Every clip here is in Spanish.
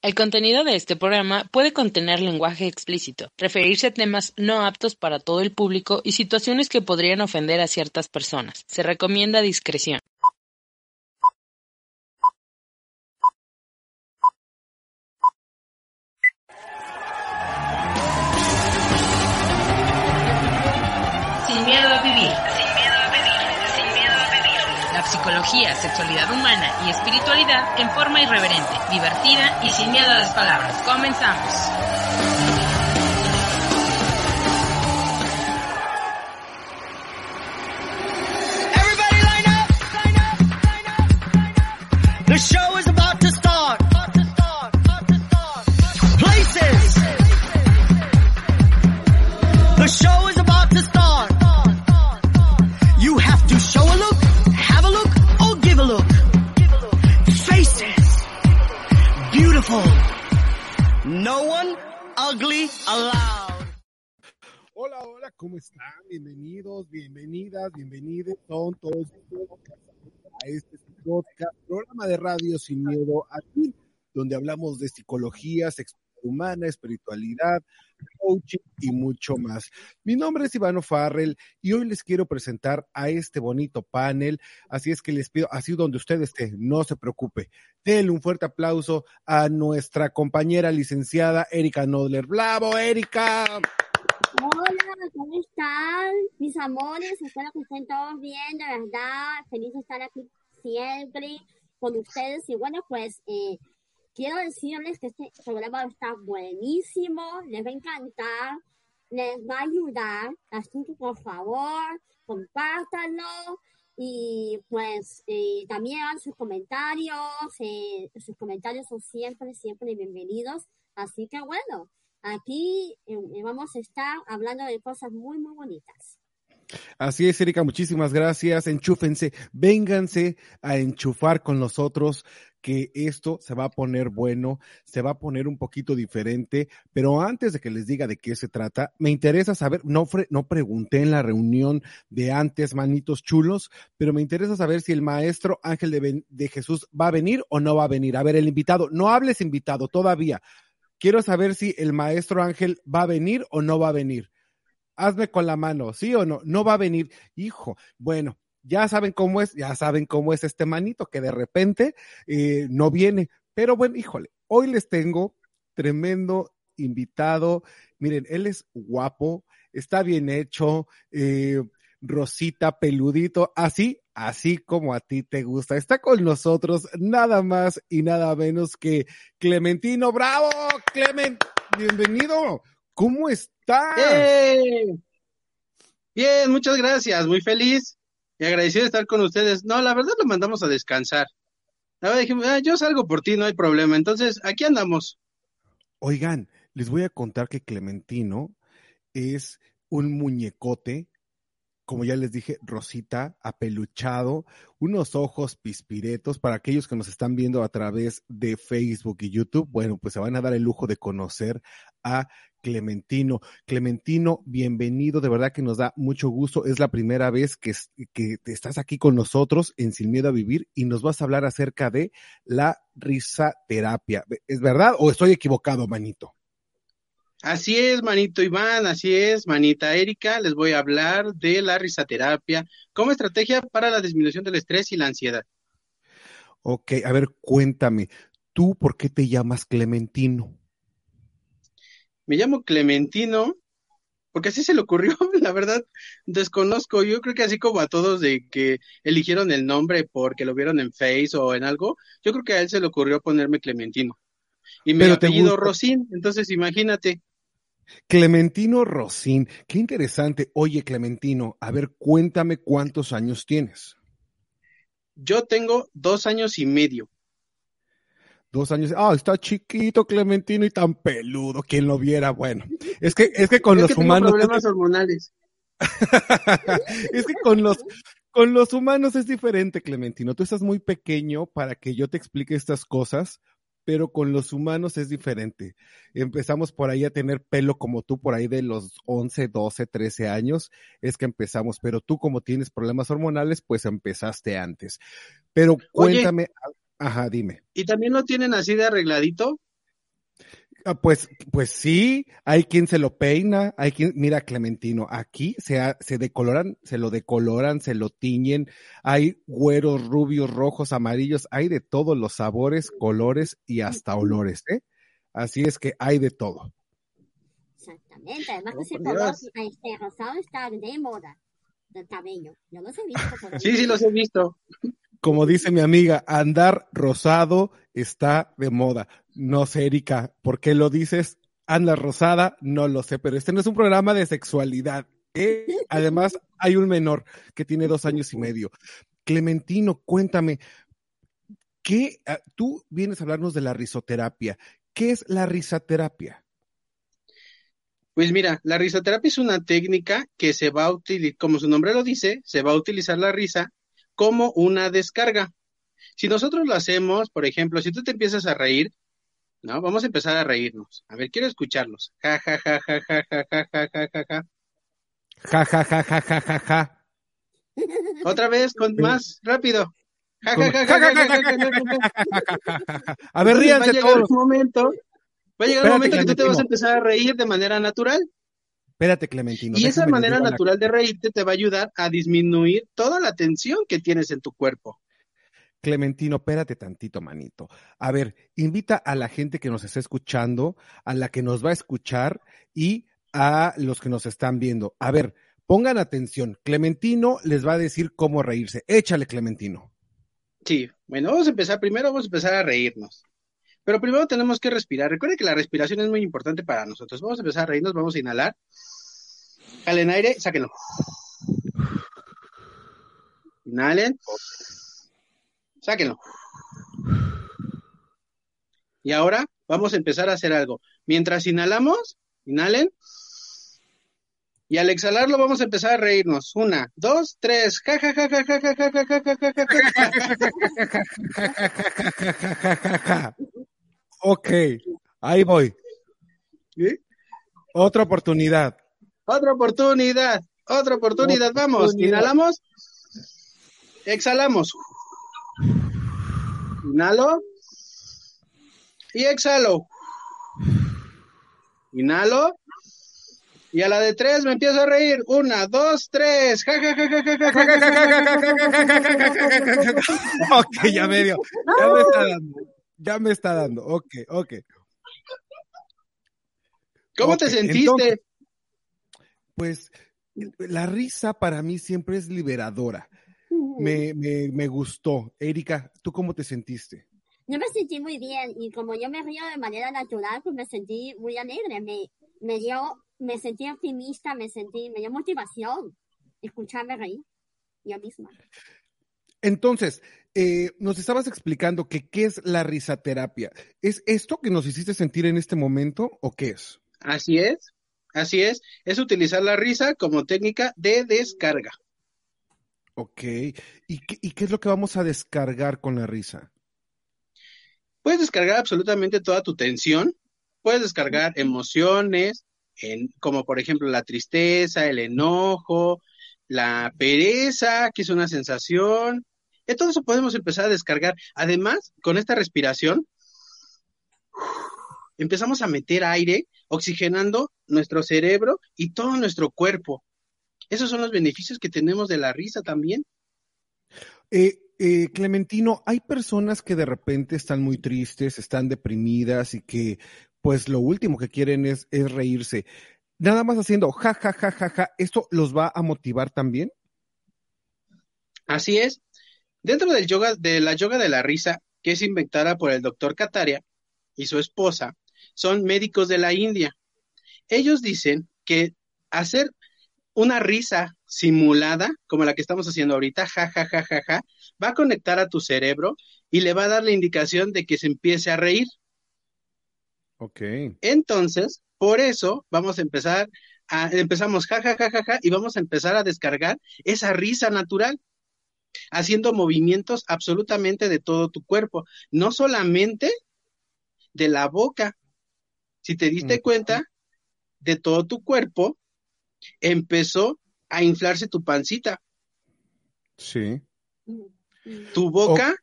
El contenido de este programa puede contener lenguaje explícito, referirse a temas no aptos para todo el público y situaciones que podrían ofender a ciertas personas. Se recomienda discreción. Sexualidad humana y espiritualidad en forma irreverente, divertida y sin miedo a las palabras. Comenzamos. No one ugly allowed. Hola, hola, ¿cómo están? Bienvenidos, bienvenidas, bienvenidos son todos a este programa de radio sin miedo aquí, donde hablamos de psicología, sexualidad humana, espiritualidad, coaching y mucho más. Mi nombre es Ivano Farrell y hoy les quiero presentar a este bonito panel, así es que les pido, así donde usted esté, no se preocupe. Denle un fuerte aplauso a nuestra compañera licenciada Erika Nodler. ¡Bravo, Erika! Hola, ¿cómo están? Mis amores, espero que estén todos bien, de verdad. Feliz de estar aquí siempre con ustedes. Y bueno, pues eh, quiero decirles que este programa está buenísimo, les va a encantar, les va a ayudar. Así que por favor, compártanlo. Y pues eh, también sus comentarios, eh, sus comentarios son siempre, siempre bienvenidos. Así que bueno, aquí eh, vamos a estar hablando de cosas muy, muy bonitas. Así es, Erika, muchísimas gracias. Enchúfense, vénganse a enchufar con nosotros, que esto se va a poner bueno, se va a poner un poquito diferente. Pero antes de que les diga de qué se trata, me interesa saber, no, no pregunté en la reunión de antes, manitos chulos, pero me interesa saber si el maestro Ángel de, de Jesús va a venir o no va a venir. A ver, el invitado, no hables invitado todavía. Quiero saber si el maestro Ángel va a venir o no va a venir hazme con la mano, ¿sí o no? No va a venir, hijo. Bueno, ya saben cómo es, ya saben cómo es este manito que de repente eh, no viene. Pero bueno, híjole, hoy les tengo tremendo invitado. Miren, él es guapo, está bien hecho, eh, rosita, peludito, así, así como a ti te gusta. Está con nosotros nada más y nada menos que Clementino. ¡Bravo, Clement! Bienvenido. ¿Cómo estás? Bien, muchas gracias, muy feliz y agradecido de estar con ustedes. No, la verdad lo mandamos a descansar. La dijimos, "Ah, yo salgo por ti, no hay problema. Entonces, aquí andamos. Oigan, les voy a contar que Clementino es un muñecote, como ya les dije, rosita, apeluchado, unos ojos pispiretos. Para aquellos que nos están viendo a través de Facebook y YouTube, bueno, pues se van a dar el lujo de conocer a Clementino. Clementino, bienvenido, de verdad que nos da mucho gusto. Es la primera vez que, estás aquí con nosotros en Sin Miedo a Vivir y nos vas a hablar acerca de la risaterapia. ¿Es verdad o estoy equivocado, manito? Así es, manito Iván, así es, manita Erika. Les voy a hablar de la risaterapia como estrategia para la disminución del estrés y la ansiedad. Ok, a ver, cuéntame, ¿tú por qué te llamas Clementino? Me llamo Clementino porque así se le ocurrió, la verdad, desconozco. Yo creo que así como a todos de que eligieron el nombre porque lo vieron en Face o en algo, yo creo que a él se le ocurrió ponerme Clementino. Y te apellido Rosín, entonces imagínate. Clementino Rosín, qué interesante. Oye, Clementino, a ver, cuéntame cuántos años tienes. Yo tengo dos años y medio. Dos años, ah, está chiquito Clementino y tan peludo, quien lo viera, bueno, es que, es que con Es los que tengo humanos, problemas hormonales. es que con los, con los humanos es diferente, Clementino, tú estás muy pequeño para que yo te explique estas cosas, pero con los humanos es diferente. Empezamos por ahí a tener pelo como tú, por ahí de los 11, 12, 13 años, es que empezamos, pero tú como tienes problemas hormonales, pues empezaste antes. Pero Oye. Ajá, dime. ¿Y también lo tienen así de arregladito? Ah, Pues, pues sí, hay quien se lo peina, hay quien, mira Clementino, aquí se, ha- se decoloran, se lo decoloran, se lo tiñen, hay güeros, rubios, rojos, amarillos, hay de todos los sabores, colores y hasta olores, ¿eh? Así es que hay de todo. Exactamente. Además Oh, que ese color este, rosado está de moda del cabello. Yo no sé visto. Sí, sí, los he visto. Como dice mi amiga, andar rosado está de moda. No sé, Erika, ¿por qué lo dices? Anda rosada, no lo sé, pero este no es un programa de sexualidad. ¿eh? Además, hay un menor que tiene dos años y medio. Clementino, cuéntame, ¿qué, ah, tú vienes a hablarnos de la risoterapia. ¿Qué es la risoterapia? Pues mira, la risoterapia es una técnica que se va a utilizar, como su nombre lo dice, se va a utilizar la risa como una descarga. Si nosotros lo hacemos, por ejemplo, si tú te empiezas a reír, ¿no? Vamos a empezar a reírnos. A ver, quiero escucharlos. Ja, ja, ja, ja, ja, ja, ja, ja, ja, ja, ja. Ja, ja, ja, ja, ja, ja, ja. Otra vez, con más rápido. Ja, ja, ja, ja, ja, ja, ja, ja, ja. A ver, Entonces, va a ríanse llegar todos. un momento, va a llegar un momento que tú te vas a empezar a reír de manera natural. Espérate, Clementino. Y esa manera la- natural de reírte te va a ayudar a disminuir toda la tensión que tienes en tu cuerpo. Clementino, espérate tantito, manito. A ver, invita a la gente que nos está escuchando, a la que nos va a escuchar y a los que nos están viendo. A ver, pongan atención. Clementino les va a decir cómo reírse. Échale, Clementino. Sí, bueno, vamos a empezar primero, vamos a empezar a reírnos. Pero primero tenemos que respirar. Recuerda que la respiración es muy importante para nosotros. Vamos a empezar a reírnos, vamos a inhalar. Jalen aire, sáquenlo. Inhalen. Sáquenlo. Y ahora vamos a empezar a hacer algo. Mientras inhalamos, inhalen. Y al exhalarlo vamos a empezar a reírnos. Una, dos, tres. Ok, ahí voy. ¿Sí? Otra oportunidad. Otra oportunidad, otra oportunidad, vamos. Inhalamos. Exhalamos. Inhalo. Y exhalo. Inhalo. Y a la de tres me empiezo a reír. Una, dos, tres. ok, ya medio. Ya me está dando. Ya me está dando. Ok, ok. ¿Cómo te sentiste? entonces- Pues la risa para mí siempre es liberadora. Me, me, me gustó. Erika, ¿tú cómo te sentiste? Yo me sentí muy bien y como yo me río de manera natural, pues me sentí muy alegre. Me, me dio, me sentí optimista, me sentí, me dio motivación escucharme reír yo misma. Entonces, eh, nos estabas explicando que qué es la risaterapia. ¿Es esto que nos hiciste sentir en este momento o qué es? Así es, así es, es utilizar la risa como técnica de descarga. Ok. ¿Y qué, y qué es lo que vamos a descargar con la risa? Puedes descargar absolutamente toda tu tensión, puedes descargar emociones, en, como por ejemplo la tristeza, el enojo, la pereza, que es una sensación. De todo eso podemos empezar a descargar. Además, con esta respiración, empezamos a meter aire, oxigenando nuestro cerebro y todo nuestro cuerpo. Esos son los beneficios que tenemos de la risa también. Eh, eh, Clementino, hay personas que de repente están muy tristes, están deprimidas y que pues lo último que quieren es, es reírse. Nada más haciendo ja, ja, ja, ja, ja, ¿esto los va a motivar también? Así es. Dentro del yoga, de la yoga de la risa, que es inventada por el doctor Kataria y su esposa, son médicos de la India. Ellos dicen que hacer una risa simulada, como la que estamos haciendo ahorita, ja, ja, ja, ja, ja, va a conectar a tu cerebro y le va a dar la indicación de que se empiece a reír. Ok. Entonces, por eso vamos a empezar a, empezamos ja, ja, ja, ja, ja, y vamos a empezar a descargar esa risa natural, haciendo movimientos absolutamente de todo tu cuerpo, no solamente de la boca. Si te diste cuenta, de todo tu cuerpo empezó a inflarse tu pancita, Sí. tu boca,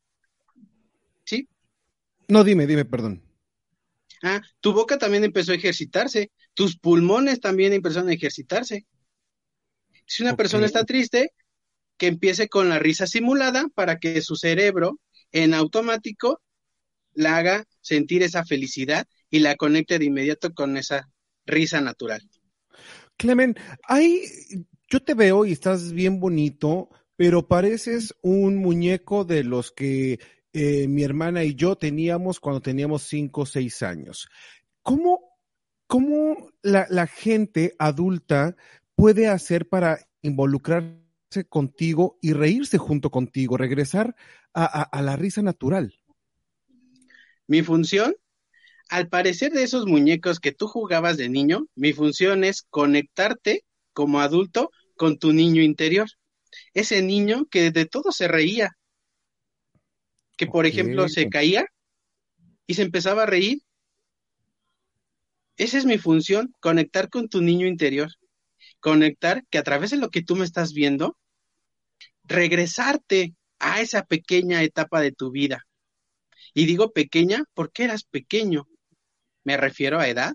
¿sí? No, dime, dime, perdón. Ah, tu boca también empezó a ejercitarse, tus pulmones también empezaron a ejercitarse. Si una persona está triste, que empiece con la risa simulada para que su cerebro en automático la haga sentir esa felicidad y la conecte de inmediato con esa risa natural. Clemen, hay, yo te veo y estás bien bonito, pero pareces un muñeco de los que eh, mi hermana y yo teníamos cuando teníamos cinco o seis años. ¿Cómo, cómo la, la gente adulta puede hacer para involucrarse contigo y reírse junto contigo, regresar a, a- a la risa natural? Mi función, al parecer de esos muñecos que tú jugabas de niño, mi función es conectarte como adulto con tu niño interior. Ese niño que de todo se reía, que por ejemplo se caía y se empezaba a reír. Esa es mi función, conectar con tu niño interior. Conectar que a través de lo que tú me estás viendo, regresarte a esa pequeña etapa de tu vida. Y digo pequeña porque eras pequeño. Me refiero a edad.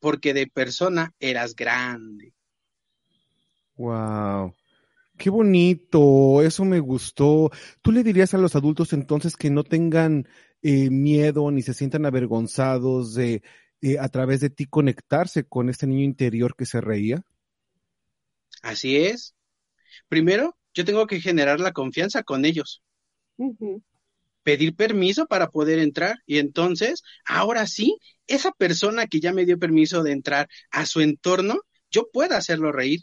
Porque de persona eras grande. Wow. Qué bonito, eso me gustó. ¿Tú le dirías a los adultos entonces que no tengan eh, miedo ni se sientan avergonzados de eh, a través de ti conectarse con este niño interior que se reía? Así es. Primero, yo tengo que generar la confianza con ellos. Pedir permiso para poder entrar y entonces, ahora sí, esa persona que ya me dio permiso de entrar a su entorno, yo pueda hacerlo reír.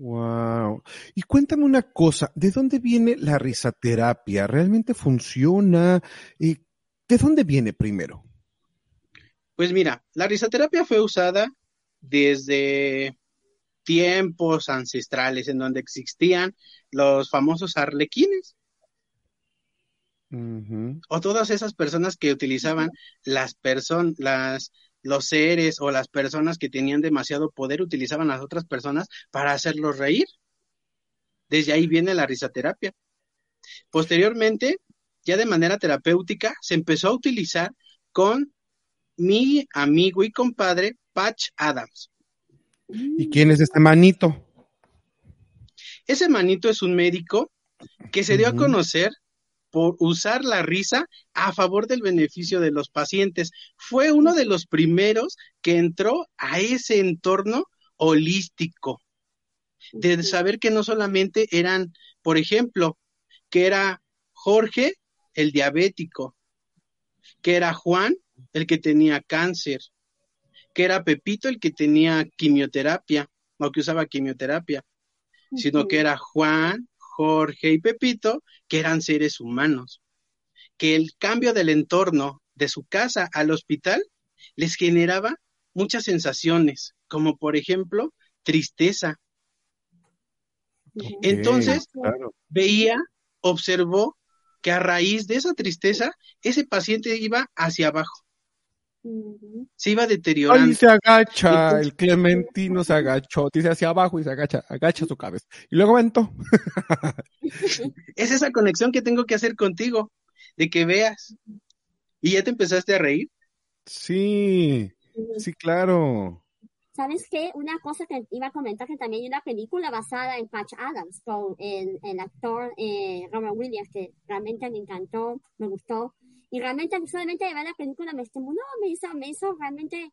Wow. Y cuéntame una cosa, ¿de dónde viene la risaterapia? ¿Realmente funciona? ¿De dónde viene primero? Pues mira, la risoterapia fue usada desde tiempos ancestrales en donde existían los famosos arlequines o todas esas personas que utilizaban las personas, las los seres o las personas que tenían demasiado poder utilizaban a las otras personas para hacerlos reír. Desde ahí viene la risoterapia. Posteriormente, ya de manera terapéutica, se empezó a utilizar con mi amigo y compadre Patch Adams. ¿Y quién es este manito? Ese manito es un médico que se dio a conocer por usar la risa a favor del beneficio de los pacientes. Fue uno de los primeros que entró a ese entorno holístico, de saber que no solamente eran, por ejemplo, que era Jorge el diabético, que era Juan el que tenía cáncer, que era Pepito el que tenía quimioterapia o que usaba quimioterapia, sino que era Juan, Jorge y Pepito, que eran seres humanos, que el cambio del entorno de su casa al hospital les generaba muchas sensaciones, como por ejemplo tristeza. Entonces, claro. veía, observó que a raíz de esa tristeza, ese paciente iba hacia abajo. Se iba deteriorando. Ahí se agacha, Entonces- el Clementino se agachó, dice hacia abajo y se agacha, agacha su cabeza. Y luego aventó. Es esa conexión que tengo que hacer contigo, de que veas. Y ya te empezaste a reír. Sí, sí, claro. ¿Sabes qué? Una cosa que iba a comentar que también hay una película basada en Patch Adams con el, el actor eh, Robert Williams que realmente me encantó, me gustó y realmente solamente de ver la película me estimuló, me hizo, me hizo realmente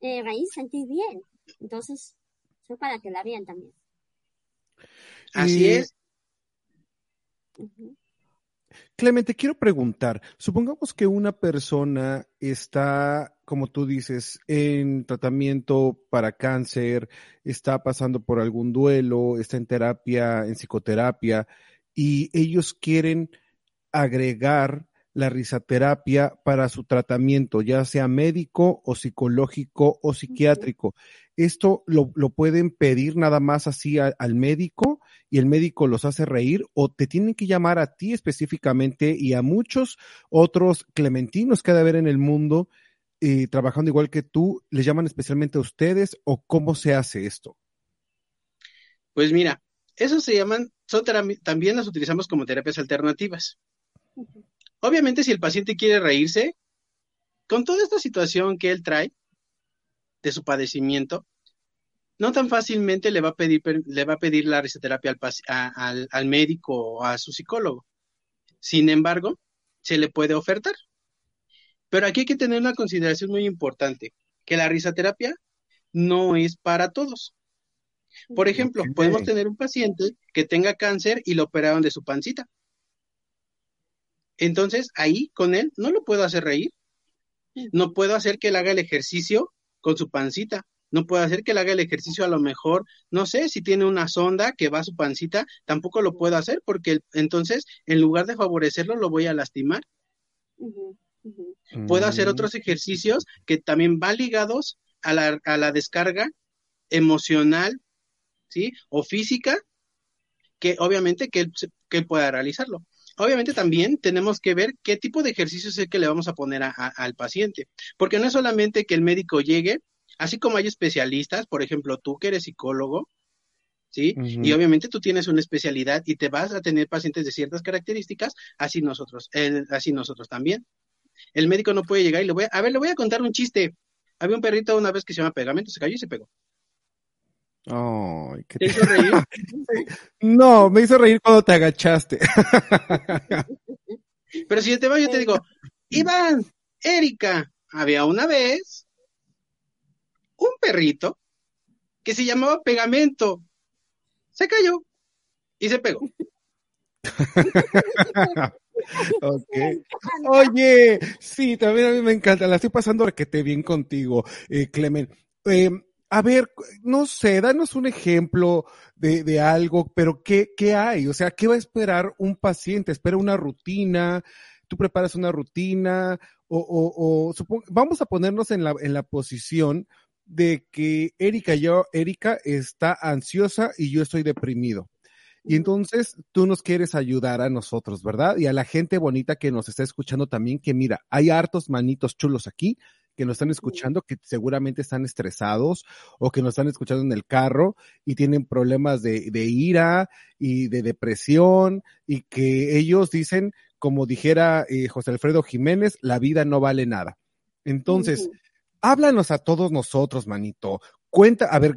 eh, reír, sentir bien. Entonces, eso para que la vean también. Así Y- es. Clemente, quiero preguntar, supongamos que una persona está, como tú dices, en tratamiento para cáncer, está pasando por algún duelo, está en terapia, en psicoterapia, y ellos quieren agregar la risaterapia para su tratamiento, ya sea médico o psicológico o psiquiátrico. ¿Esto lo, pueden pedir nada más así al médico y el médico los hace reír o te tienen que llamar a ti específicamente y a muchos otros clementinos que ha de haber en el mundo eh, trabajando igual que tú, les llaman especialmente a ustedes o cómo se hace esto? Pues mira, eso se llaman, son también las utilizamos como terapias alternativas. Obviamente, si el paciente quiere reírse, con toda esta situación que él trae de su padecimiento, no tan fácilmente le va a pedir, le va a pedir la risoterapia al, al, médico o a su psicólogo. Sin embargo, se le puede ofertar. Pero aquí hay que tener una consideración muy importante, que la risoterapia no es para todos. Por ejemplo, podemos tener un paciente que tenga cáncer y lo operaron de su pancita. Entonces, ahí con él no lo puedo hacer reír. No puedo hacer que él haga el ejercicio con su pancita. No puedo hacer que él haga el ejercicio a lo mejor, no sé, si tiene una sonda que va a su pancita, tampoco lo puedo hacer porque entonces, en lugar de favorecerlo, lo voy a lastimar. Puedo hacer mm. otros ejercicios que también van ligados a la, a la descarga emocional, ¿sí? O física, que obviamente que él, que él pueda realizarlo. Obviamente también tenemos que ver qué tipo de ejercicio es el que le vamos a poner al paciente, porque no es solamente que el médico llegue, así como hay especialistas, por ejemplo, tú que eres psicólogo, ¿sí? Y obviamente tú tienes una especialidad y te vas a tener pacientes de ciertas características, así nosotros, así nosotros también. El médico no puede llegar y le voy a, a ver, le voy a contar un chiste. Había un perrito una vez que se llama Pegamento, se cayó y se pegó. ¿Te hizo reír? no, me hizo reír cuando te agachaste. Pero si yo te voy, yo te digo, Iván, Erika, había una vez un perrito que se llamaba Pegamento. Se cayó y se pegó. Oye, sí, también a mí me encanta. La estoy pasando requete bien contigo, eh, Clemen. Eh, a ver, no sé, danos un ejemplo de, de algo, pero ¿qué, ¿qué, hay? O sea, ¿qué va a esperar un paciente? ¿Espera una rutina? ¿Tú preparas una rutina? O, o, o vamos a ponernos en la, en la posición de que Erika, yo, Erika está ansiosa y yo estoy deprimido. Y entonces tú nos quieres ayudar a nosotros, ¿verdad? Y a la gente bonita que nos está escuchando también, que mira, hay hartos manitos chulos aquí que nos están escuchando, que seguramente están estresados o que nos están escuchando en el carro y tienen problemas de, ira y de depresión y que ellos dicen, como dijera eh, José Alfredo Jiménez, la vida no vale nada. Entonces, háblanos a todos nosotros, manito. Cuenta, a ver,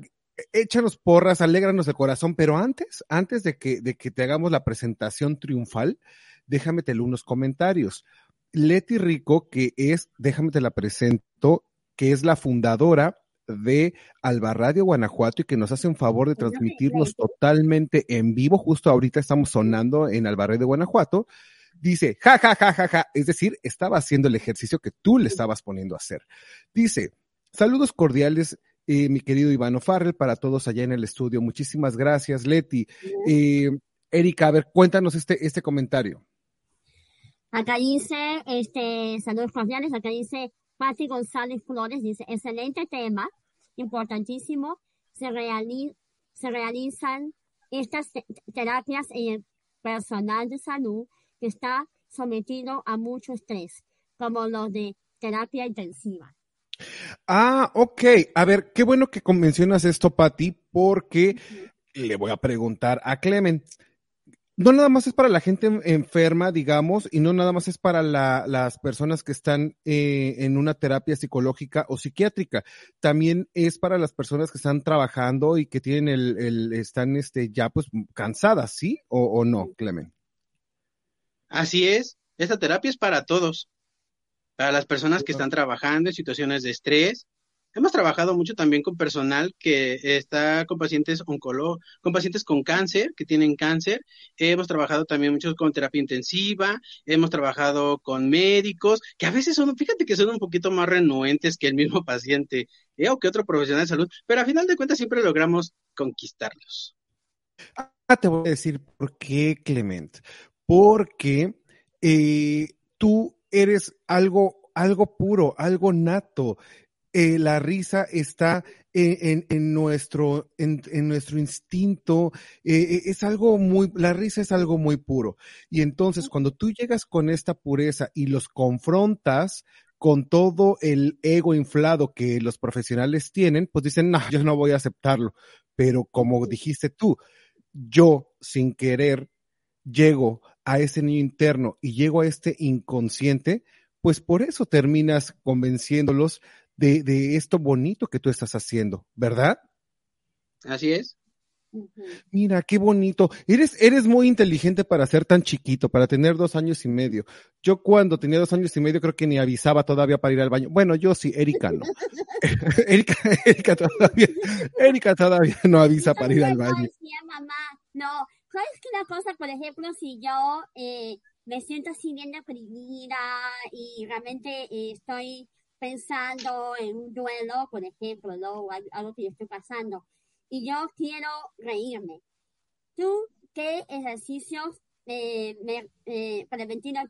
échanos porras, alégranos el corazón, pero antes, antes de que, de que te hagamos la presentación triunfal, déjame tener unos comentarios. Leti Rico, que es, déjame te la presento, que es la fundadora de Alba Radio Guanajuato y que nos hace un favor de transmitirnos totalmente en vivo. Justo ahorita estamos sonando en Alba Radio Guanajuato. Dice, ja, ja, ja, ja, ja. Es decir, estaba haciendo el ejercicio que tú le estabas poniendo a hacer. Dice, saludos cordiales, eh, mi querido Ivano Farrell, para todos allá en el estudio. Muchísimas gracias, Leti. Eh, Erika, a ver, cuéntanos este, este comentario. Acá dice, este, saludos cordiales, acá dice Patti González Flores, dice, excelente tema, importantísimo, se, se realizan estas terapias en el personal de salud que está sometido a mucho estrés, como los de terapia intensiva. Ah, ok. A ver, qué bueno que mencionas esto, Patti, porque le voy a preguntar a Clement no nada más es para la gente enferma, digamos, y no nada más es para las personas que están eh, en una terapia psicológica o psiquiátrica. También es para las personas que están trabajando y que tienen el, están este, ya pues cansadas, ¿sí? O, no, Clemen. Así es. Esta terapia es para todos. Para las personas que están trabajando en situaciones de estrés, hemos trabajado mucho también con personal que está con pacientes oncolo, con pacientes con cáncer, que tienen cáncer. Hemos trabajado también mucho con terapia intensiva, hemos trabajado con médicos, que a veces son, fíjate que son un poquito más renuentes que el mismo paciente ¿eh? o que otro profesional de salud, pero a final de cuentas siempre logramos conquistarlos. Ah, te voy a decir por qué, Clement. Porque eh, tú eres algo, algo puro, algo nato. Eh, la risa está en, en, nuestro, en, en, nuestro instinto, eh, es algo muy, la risa es algo muy puro. Y entonces cuando tú llegas con esta pureza y los confrontas con todo el ego inflado que los profesionales tienen, pues dicen, no, yo no voy a aceptarlo. Pero como dijiste tú, yo sin querer llego a ese niño interno y llego a este inconsciente, pues por eso terminas convenciéndolos de, de esto bonito que tú estás haciendo, ¿verdad? Así es. Mira, qué bonito. Eres, eres muy inteligente para ser tan chiquito, para tener dos años y medio. Yo cuando tenía dos años y medio creo que ni avisaba todavía para ir al baño. Bueno, yo sí, Erika no. Erika, Erika todavía, Erika todavía no avisa para ir al baño. mamá, no. ¿Sabes que una cosa, por ejemplo, si yo eh, me siento así bien deprimida y realmente eh, estoy pensando en un duelo, por ejemplo, ¿no? O algo que yo estoy pasando, y yo quiero reírme. ¿Tú qué ejercicios eh, me, eh,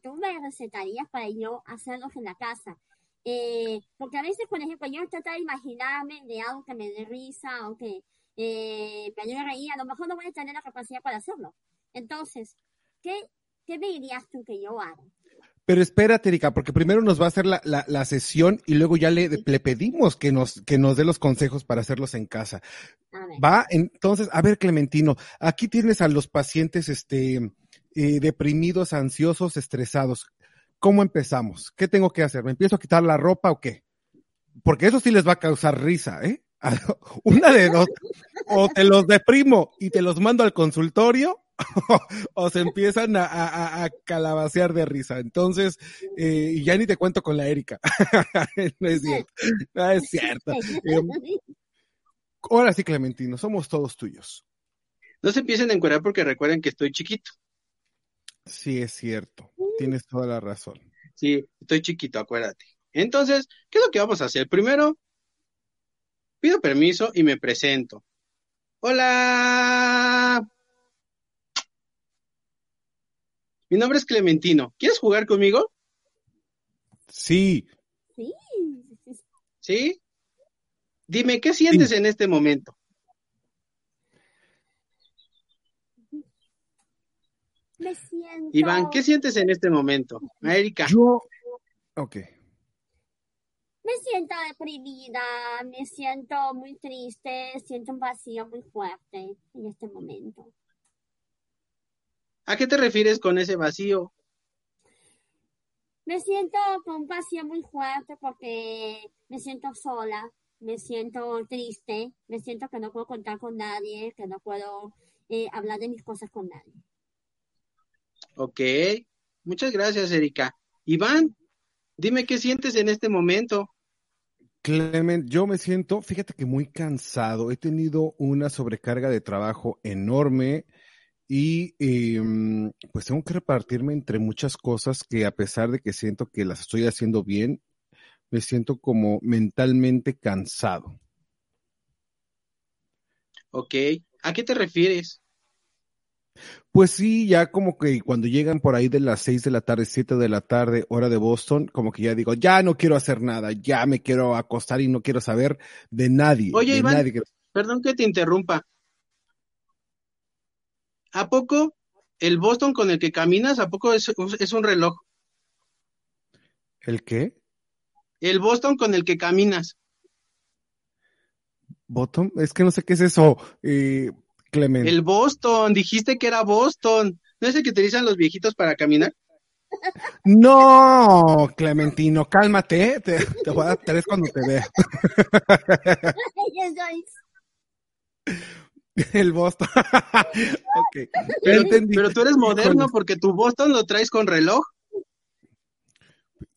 tú me recetarías para yo hacerlos en la casa? Eh, porque a veces, por ejemplo, yo trato de imaginarme de algo que me dé risa o que eh, me ayude a reír, a lo mejor no voy a tener la capacidad para hacerlo. Entonces, ¿qué, qué me dirías tú que yo haga? Pero espérate, Erika, porque primero nos va a hacer la, la, la sesión y luego ya le, le, pedimos que nos, que nos dé los consejos para hacerlos en casa. Va, entonces, a ver, Clementino, aquí tienes a los pacientes, este, eh, deprimidos, ansiosos, estresados. ¿Cómo empezamos? ¿Qué tengo que hacer? ¿Me empiezo a quitar la ropa o qué? Porque eso sí les va a causar risa, ¿eh? Una de dos. O te los deprimo y te los mando al consultorio o se empiezan a, a, a, calabacear de risa. Entonces, eh, ya ni te cuento con la Erika. no es cierto. No es cierto. Eh, ahora sí, Clementino, somos todos tuyos. No se empiecen a encuadrar porque recuerden que estoy chiquito. Sí, es cierto. Tienes toda la razón. Sí, estoy chiquito, acuérdate. Entonces, ¿qué es lo que vamos a hacer? Primero, pido permiso y me presento. Hola, Mi nombre es Clementino. ¿Quieres jugar conmigo? Sí. Sí. ¿Sí? Dime, ¿qué sientes sí. en este momento? Me siento... Iván, ¿qué sientes en este momento? Erika. Yo, ok. Me siento deprimida, me siento muy triste, siento un vacío muy fuerte en este momento. ¿A qué te refieres con ese vacío? Me siento con un vacío muy fuerte porque me siento sola, me siento triste, me siento que no puedo contar con nadie, que no puedo eh, hablar de mis cosas con nadie. Ok, muchas gracias, Erika. Iván, dime qué sientes en este momento. Clement, yo me siento, fíjate que muy cansado. He tenido una sobrecarga de trabajo enorme y eh, pues tengo que repartirme entre muchas cosas que a pesar de que siento que las estoy haciendo bien, me siento como mentalmente cansado. Ok, ¿a qué te refieres? Pues sí, ya como que cuando llegan por ahí de las seis de la tarde, siete de la tarde, hora de Boston, como que ya digo, ya no quiero hacer nada, ya me quiero acostar y no quiero saber de nadie. Oye, de Iván, nadie. perdón que te interrumpa. ¿A poco el Boston con el que caminas, a poco es, es un reloj? ¿El qué? El Boston con el que caminas. ¿Boston? Es que no sé qué es eso, eh, Clement. El Boston, dijiste que era Boston. ¿No es el que utilizan los viejitos para caminar? No, Clementino, cálmate, te, te voy a dar tres cuando te vea. El Boston. okay. pero, pero, tú eres moderno porque tu Boston lo traes con reloj.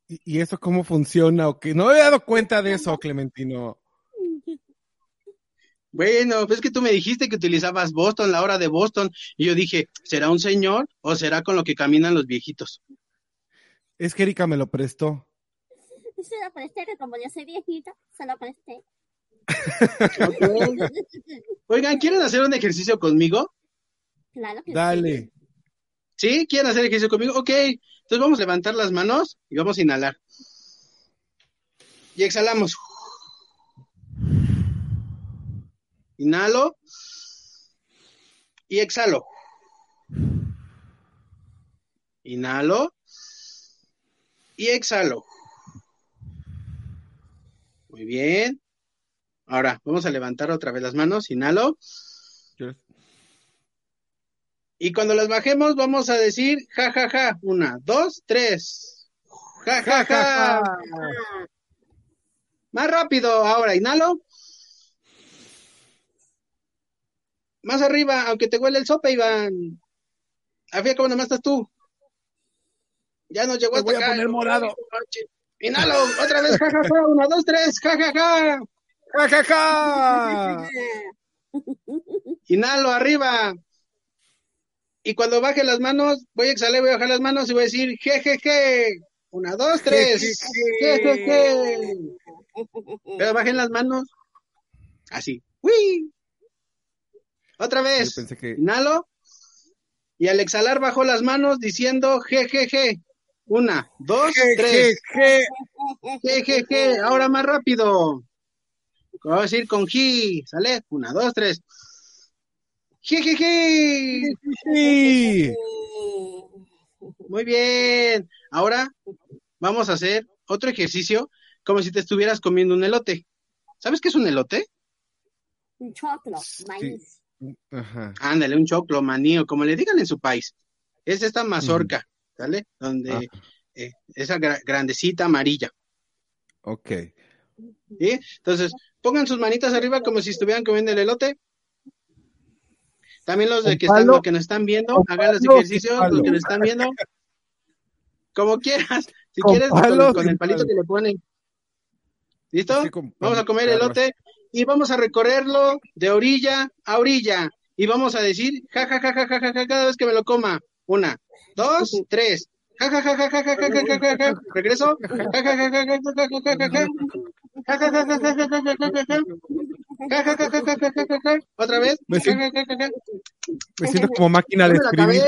¿Y, eso cómo funciona? Okay. No me he dado cuenta de eso, Clementino. Bueno, pues que tú me dijiste que utilizabas Boston, la hora de Boston, y yo dije, ¿será un señor o será con lo que caminan los viejitos? Es que Erika me lo prestó. Se lo presté, que como yo soy viejita, se lo presté. Oigan, ¿quieren hacer un ejercicio conmigo? Claro que sí. Dale. ¿Sí? ¿Quieren hacer ejercicio conmigo? Ok, entonces vamos a levantar las manos y vamos a inhalar. Y exhalamos. Inhalo y exhalo. Inhalo y exhalo. Muy bien. Ahora vamos a levantar otra vez las manos. Inhalo. Y cuando las bajemos, vamos a decir ja, ja, ja. Una, dos, tres. Ja, ja, ja. Más rápido. Ahora, inhalo. Más arriba, aunque te huele el sopa, Iván. Afía, ¿cómo nomás estás tú? Ya nos llegó Me hasta voy a poner morado. Inhalo, otra vez, ja, ja, ja. Una, dos, tres. Ja, ja, ja. ¡Ja, ja, ja! Inhalo arriba. Y cuando baje las manos, voy a exhalar, voy a bajar las manos y voy a decir je, je, je. Una, dos, tres. Je, je, je. Pero bajen las manos. Así. ¡Uy! Otra vez. Pensé que- Inhalo. Y al exhalar bajo las manos diciendo je, je, je. Una, dos, tres. Je, je, je. Ahora más rápido. Voy a decir con ji. ¿Sale? Una, dos, tres. Je. Sí. Muy bien. Ahora vamos a hacer otro ejercicio como si te estuvieras comiendo un elote. ¿Sabes qué es un elote? Un choclo, maíz. Ajá. Ándale, un choclo, maní o como le digan en su país. Es esta mazorca, ¿sale? Donde Ah. eh, esa gra- grandecita amarilla. Ok. ¿sí? Entonces, pongan sus manitas arriba como si estuvieran comiendo el elote. También los de que están, los que nos están viendo, hagan los ejercicios, los que nos están viendo. Como quieras. Si Con quieres, con, palo, con sin el palito palo. que le ponen. ¿Listo? Vamos a comer elote y vamos a recorrerlo de orilla a orilla. Y vamos a decir, ja, ja, ja, ja, ja, ja, ja, cada vez que me lo coma. Una, dos, tres. Ja, ja, ja, ja, ja, ja, ja, ja, ja, ja. Regreso. Ja, ja, ja, ja, ja, ja, ja, ja, ja, otra vez. Me siento, como máquina de escribir.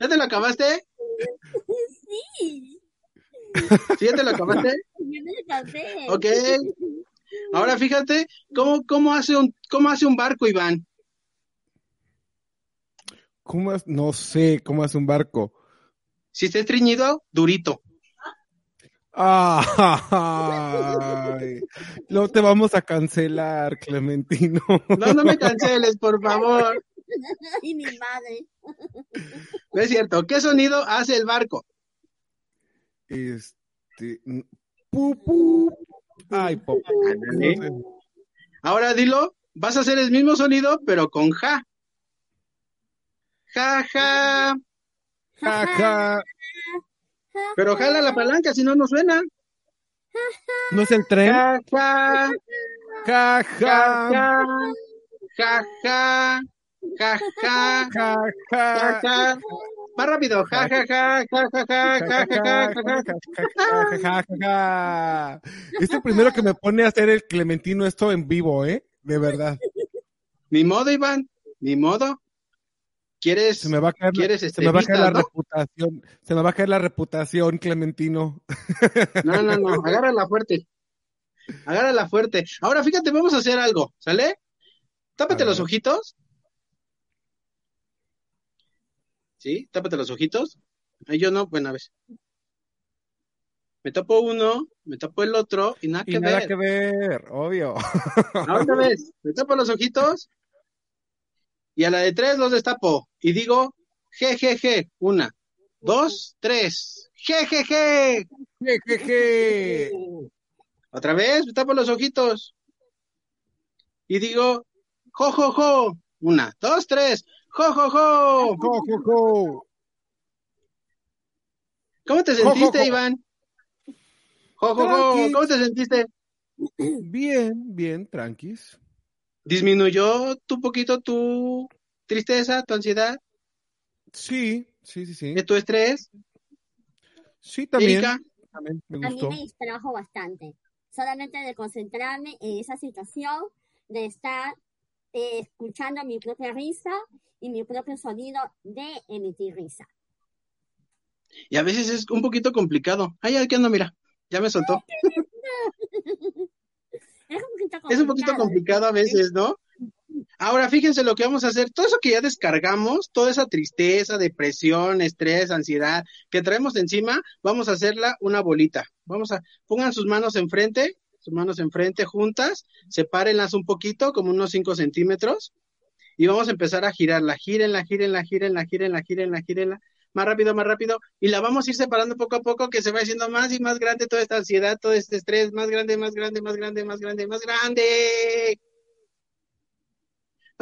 ¿Ya te lo acabaste? Sí. ¿Sí ya te lo acabaste? Yo. Ok. Ahora fíjate cómo, cómo, hace un, cómo hace un barco, Iván. ¿Cómo, no sé cómo hace un barco. Si está estreñido, durito. Ay, no te vamos a cancelar, Clementino. No, no me canceles, por favor. Y mi madre. No es cierto. ¿Qué sonido hace el barco? Este. pu, pu. Ay, papá. Ahora dilo, vas a hacer el mismo sonido, pero con ja. Ja, ja. Ja, ja. Pero jala la palanca, si no, no suena. ¿No es el tren? Ja, ja. Ja, Ja, ja. ja. Ja, ja. Ja, ja. Ja. Más rápido. Ja, ja, ja. Ja, ja, ja. Ja, ja, ja. Ja, ja. ja. Es el primero que me pone a hacer el Clementino esto en vivo, ¿eh? De verdad. Ni modo, Iván. Ni modo. ¿Quieres? Se me va a caer, ¿Quieres se este, me va a caer la no? reputación. Se me va a caer la reputación, Clementino. No, no, no, agárrala fuerte. Agárrala fuerte. Ahora fíjate, vamos a hacer algo, ¿sale? Tápate los ojitos. ¿Sí? Tápate los ojitos. Ahí yo no, bueno, a ver. Me tapo uno, me tapo el otro y nada Y que nada ver. que ver, obvio. Ahora vez, me tapo los ojitos y a la de tres los destapo y digo, je, je, je. Una, dos, tres. Je, je, je. Je, je, je. Otra vez, me tapo los ojitos. Y digo, jo, jo, jo. Una, dos, tres. Jo, jo, jo. Jo, jo, jo. ¿Cómo te sentiste. Iván? Jo, jo, jo. Tranqui. ¿Cómo te sentiste? Bien, bien, tranquis. ¿Disminuyó tu poquito tu tristeza, tu ansiedad, Sí, sí, sí, sí. de tu estrés? Sí, también. Erika, también me A mí me distrajo bastante. Solamente de concentrarme en esa situación, de estar eh, escuchando mi propia risa y mi propio sonido de emitir risa. Y a veces es un poquito complicado. Ay, aquí ando, mira, ya me soltó. Es un poquito Es un poquito complicado a veces, ¿no? Ahora, fíjense lo que vamos a hacer. Todo eso que ya descargamos, toda esa tristeza, depresión, estrés, ansiedad que traemos encima, vamos a hacerla una bolita. Vamos a, pongan sus manos enfrente, sus manos enfrente juntas, sepárenlas un poquito, como unos 5 centímetros, y vamos a empezar a girarla. Gírenla, gírenla, gírenla, gírenla, gírenla, gírenla. Más rápido, más rápido. Y la vamos a ir separando poco a poco, que se va haciendo más y más grande toda esta ansiedad, todo este estrés, más grande, más grande, más grande, más grande, más grande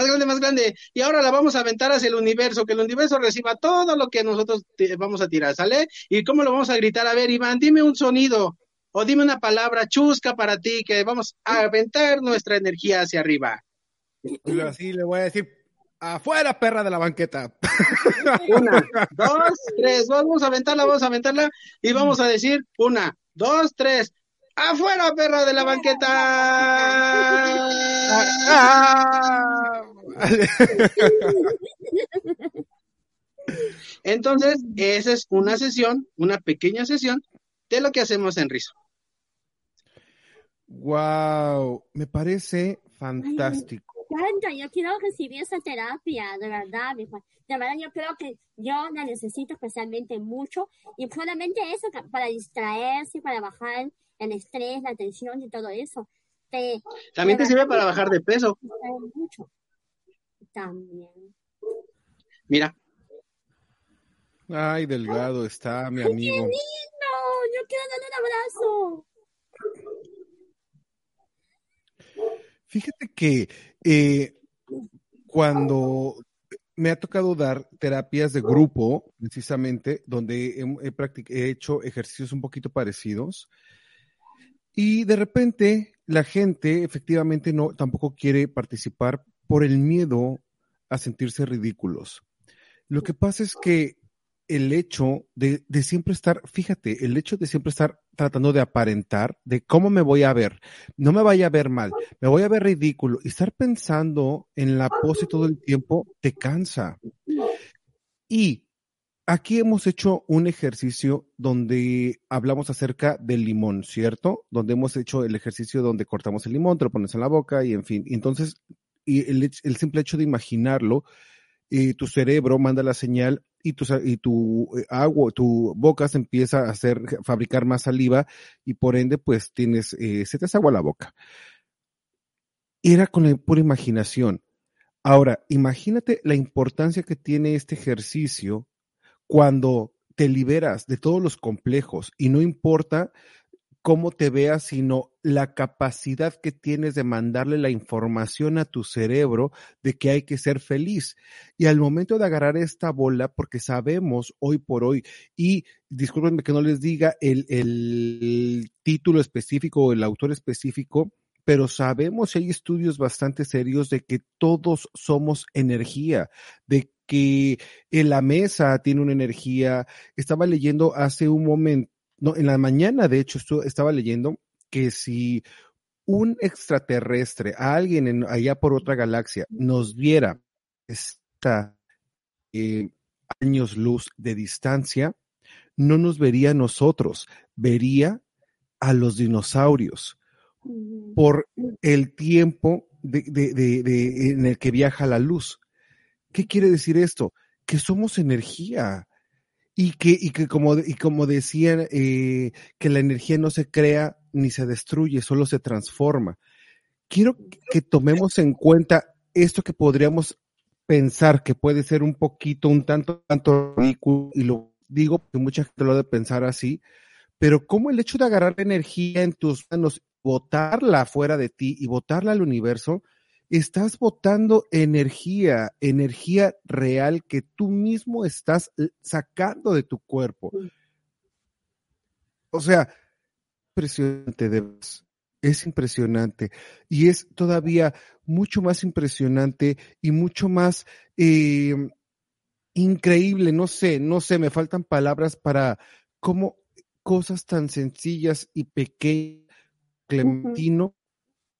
más grande, más grande. Y ahora la vamos a aventar hacia el universo, que el universo reciba todo lo que nosotros vamos a tirar, ¿sale? ¿Y cómo lo vamos a gritar? A ver, Iván, dime un sonido o dime una palabra chusca para ti, que vamos a aventar nuestra energía hacia arriba. Así le voy a decir, afuera, perra de la banqueta. Una, dos, tres. Vamos a aventarla, vamos a aventarla y vamos a decir una, dos, tres. ¡Afuera, perra de la banqueta! Ah. Entonces, esa es una sesión, una pequeña sesión de lo que hacemos en Rizo. wow, me parece fantástico. Tanto, yo quiero recibir esa terapia, de verdad, mi Juan. De verdad, yo creo que yo la necesito especialmente mucho y solamente eso, para distraerse, para bajar el estrés, la tensión y todo eso. Te, También te sirve para bajar de peso. mucho. También. Mira, Ay, delgado está mi ¡Qué amigo. lindo! Yo quiero darle un abrazo. Fíjate que eh, cuando me ha tocado dar terapias de grupo, precisamente, donde he, hecho ejercicios un poquito parecidos, y de repente la gente efectivamente no tampoco quiere participar por el miedo a sentirse ridículos. Lo que pasa es que el hecho de, de siempre estar, fíjate, el hecho de siempre estar tratando de aparentar de cómo me voy a ver, no me vaya a ver mal, me voy a ver ridículo y estar pensando en la pose todo el tiempo te cansa. Y aquí hemos hecho un ejercicio donde hablamos acerca del limón, ¿cierto? Donde hemos hecho el ejercicio donde cortamos el limón, te lo pones en la boca y en fin. Entonces, y el, el simple hecho de imaginarlo, eh, tu cerebro manda la señal y tu, y tu eh, agua, tu boca se empieza a hacer, fabricar más saliva y por ende, pues tienes, eh, se te hace la boca. Era con la pura imaginación. Ahora, imagínate la importancia que tiene este ejercicio cuando te liberas de todos los complejos y no importa cómo te veas, sino la capacidad que tienes de mandarle la información a tu cerebro de que hay que ser feliz. Y al momento de agarrar esta bola, porque sabemos hoy por hoy, y discúlpenme que no les diga el, el título específico o el autor específico, pero sabemos, hay estudios bastante serios de que todos somos energía, de que en la mesa tiene una energía. Estaba leyendo hace un momento, no, en la mañana, de hecho, estaba leyendo que si un extraterrestre, a alguien en- allá por otra galaxia, nos viera esta eh, años luz de distancia, no nos vería a nosotros, vería a los dinosaurios por el tiempo de- de- de- en el que viaja la luz. ¿Qué quiere decir esto? Que somos energía y que, y que como, y como decían, eh, que la energía no se crea ni se destruye, solo se transforma. Quiero que tomemos en cuenta esto que podríamos pensar que puede ser un poquito, un tanto, tanto ridículo, y lo digo porque mucha gente lo ha de pensar así, pero como el hecho de agarrar energía en tus manos, botarla fuera de ti y botarla al universo, estás botando energía, energía real que tú mismo estás eh, sacando de tu cuerpo. O sea, impresionante de. Es impresionante. Y es todavía mucho más impresionante y mucho más eh, increíble. No sé, no sé, me faltan palabras para cómo cosas tan sencillas y pequeñas, Clementino,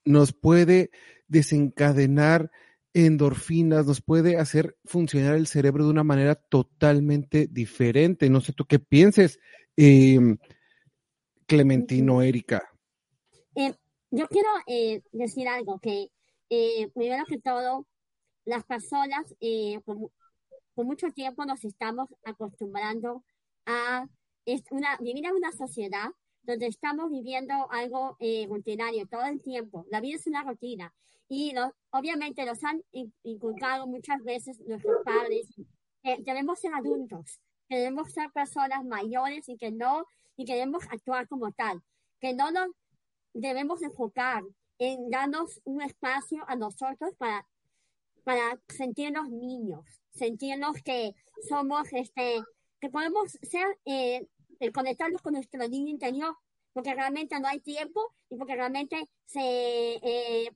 nos puede desencadenar endorfinas, nos puede hacer funcionar el cerebro de una manera totalmente diferente. No sé tú qué pienses, eh, Clementino, Erika. Eh, yo quiero eh, decir algo, que eh, primero que todo, las personas eh, por, por, mucho tiempo nos estamos acostumbrando a es una, vivir en una sociedad donde estamos viviendo algo eh, rutinario todo el tiempo. La vida es una rutina. Y lo, obviamente nos han inculcado muchas veces nuestros padres que debemos ser adultos, que debemos ser personas mayores y que no, y que debemos actuar como tal, que no nos debemos enfocar en darnos un espacio a nosotros para, para sentirnos niños, sentirnos que somos, este, que podemos ser, eh, conectarnos con nuestro niño interior, porque realmente no hay tiempo y porque realmente se, eh,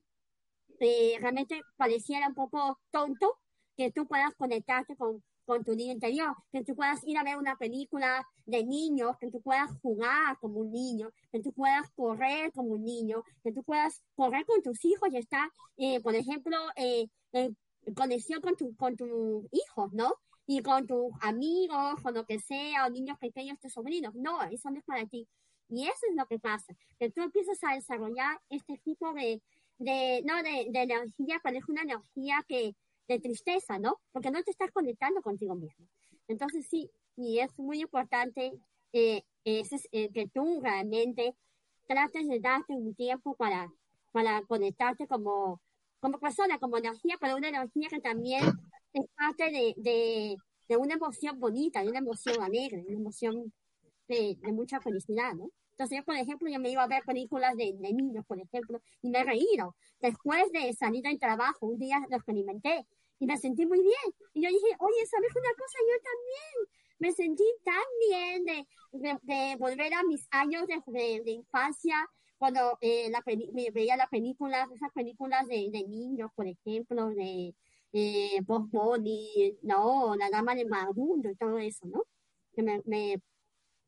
realmente pareciera un poco tonto que tú puedas conectarte con, con tu niño interior, que tú puedas ir a ver una película de niños, que tú puedas jugar como un niño, que tú puedas correr como un niño, que tú puedas correr con tus hijos y estar, eh, por ejemplo, eh, en conexión con, tu, con tus hijos, ¿no? Y con tus amigos, con lo que sea, o niños pequeños, tus sobrinos. No, eso no es para ti. Y eso es lo que pasa, que tú empiezas a desarrollar este tipo de, de no, de, de energía, es una energía que, de tristeza, ¿no? Porque no te estás conectando contigo mismo. Entonces sí, y es muy importante eh, eh, que tú realmente trates de darte un tiempo para, para conectarte como, como persona, como energía, pero una energía que también es parte de, de, de una emoción bonita, de una emoción alegre, una emoción de, de mucha felicidad, ¿no? Entonces, yo, por ejemplo, yo me iba a ver películas de, niños, por ejemplo, y me he reído. Después de salir del trabajo, un día lo experimenté y me sentí muy bien. Y yo dije, oye, ¿sabes una cosa? Yo también me sentí tan bien de, de, volver a mis años de, infancia, cuando eh, la me veía las películas, esas películas de, niños, por ejemplo, de eh, Bob Bunny, no, La Dama de Marundo y todo eso, ¿no? Que me, me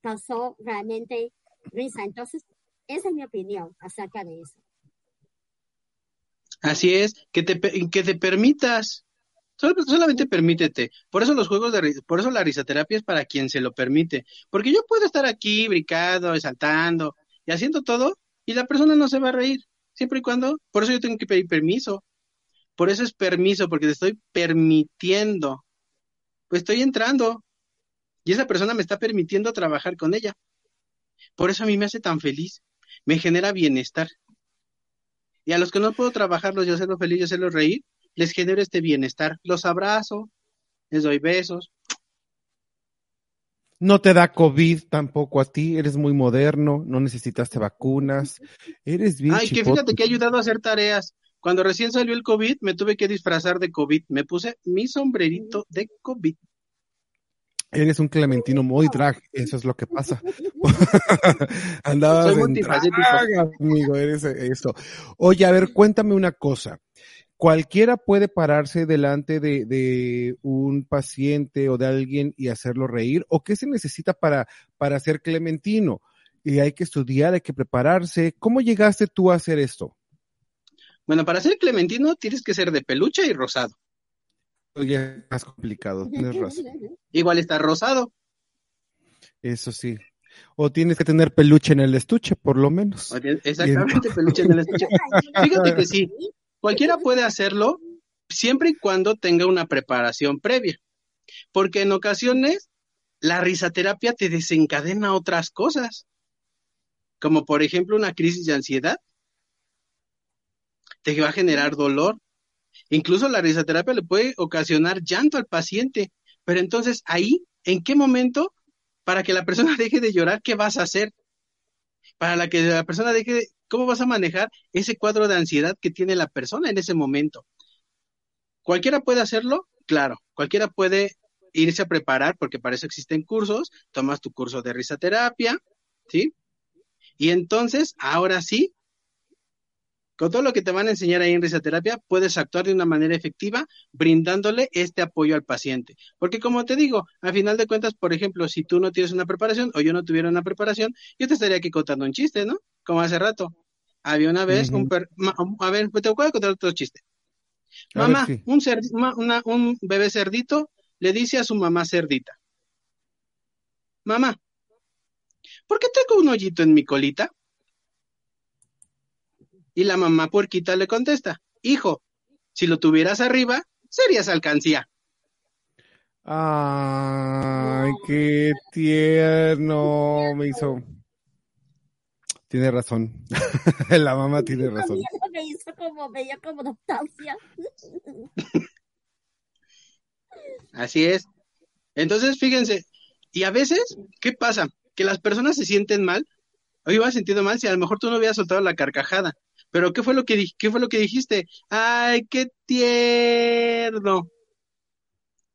causó realmente risa. Entonces, esa es mi opinión acerca de eso. Así es, que te, que te permitas, solamente permítete. Por eso los juegos de por eso la risoterapia es para quien se lo permite. Porque yo puedo estar aquí brincando, saltando y haciendo todo y la persona no se va a reír. Siempre y cuando, por eso yo tengo que pedir permiso. Por eso es permiso, porque te estoy permitiendo. Pues estoy entrando y esa persona me está permitiendo trabajar con ella. Por eso a mí me hace tan feliz, me genera bienestar. Y a los que no puedo trabajarlos y hacerlos feliz y hacerlos reír, les genero este bienestar. Los abrazo, les doy besos. No te da COVID tampoco a ti, eres muy moderno, no necesitaste vacunas, eres bien. Ay, que fíjate que ha ayudado a hacer tareas. Cuando recién salió el COVID, me tuve que disfrazar de COVID. Me puse mi sombrerito de COVID. Eres un clementino muy drag, eso es lo que pasa. Andabas en drag, amigo, eres eso. Oye, a ver, cuéntame una cosa. Cualquiera puede pararse delante de, de, un paciente o de alguien y hacerlo reír, o qué se necesita para, para ser clementino. Y hay que estudiar, hay que prepararse. ¿Cómo llegaste tú a hacer esto? Bueno, para ser clementino tienes que ser de peluche y rosado ya es más complicado, tienes razón. Igual está rosado. Eso sí. O tienes que tener peluche en el estuche, por lo menos. Exactamente, peluche en el estuche. Fíjate que sí, cualquiera puede hacerlo siempre y cuando tenga una preparación previa. Porque en ocasiones la risaterapia te desencadena otras cosas. Como por ejemplo una crisis de ansiedad. Te va a generar dolor, Incluso la risoterapia le puede ocasionar llanto al paciente, pero entonces ahí, ¿en qué momento para que la persona deje de llorar, qué vas a hacer? Para la que la persona deje de, ¿cómo vas a manejar ese cuadro de ansiedad que tiene la persona en ese momento? ¿Cualquiera puede hacerlo? Claro, cualquiera puede irse a preparar porque para eso existen cursos, tomas tu curso de risoterapia, ¿sí? Y entonces, ahora sí, con todo lo que te van a enseñar ahí en risoterapia, puedes actuar de una manera efectiva brindándole este apoyo al paciente. Porque como te digo, a final de cuentas, por ejemplo, si tú no tienes una preparación o yo no tuviera una preparación, yo te estaría aquí contando un chiste, ¿no? Como hace rato. Había una vez un per... A ver, te voy a contar otro chiste. Mamá, un, un bebé cerdito le dice a su mamá cerdita, mamá, ¿por qué tengo un hoyito en mi colita? Y la mamá puerquita le contesta, hijo, si lo tuvieras arriba, serías alcancía. Ay, qué tierno me hizo. Tiene razón. la mamá tiene razón. Me hizo como, como nostalgia. Así es. Entonces, fíjense, y a veces, ¿qué pasa? Que las personas se sienten mal, o iba sintiendo mal si a lo mejor tú no hubieras soltado la carcajada. Pero ¿qué fue lo que, dijiste? ¡Ay, qué tierno!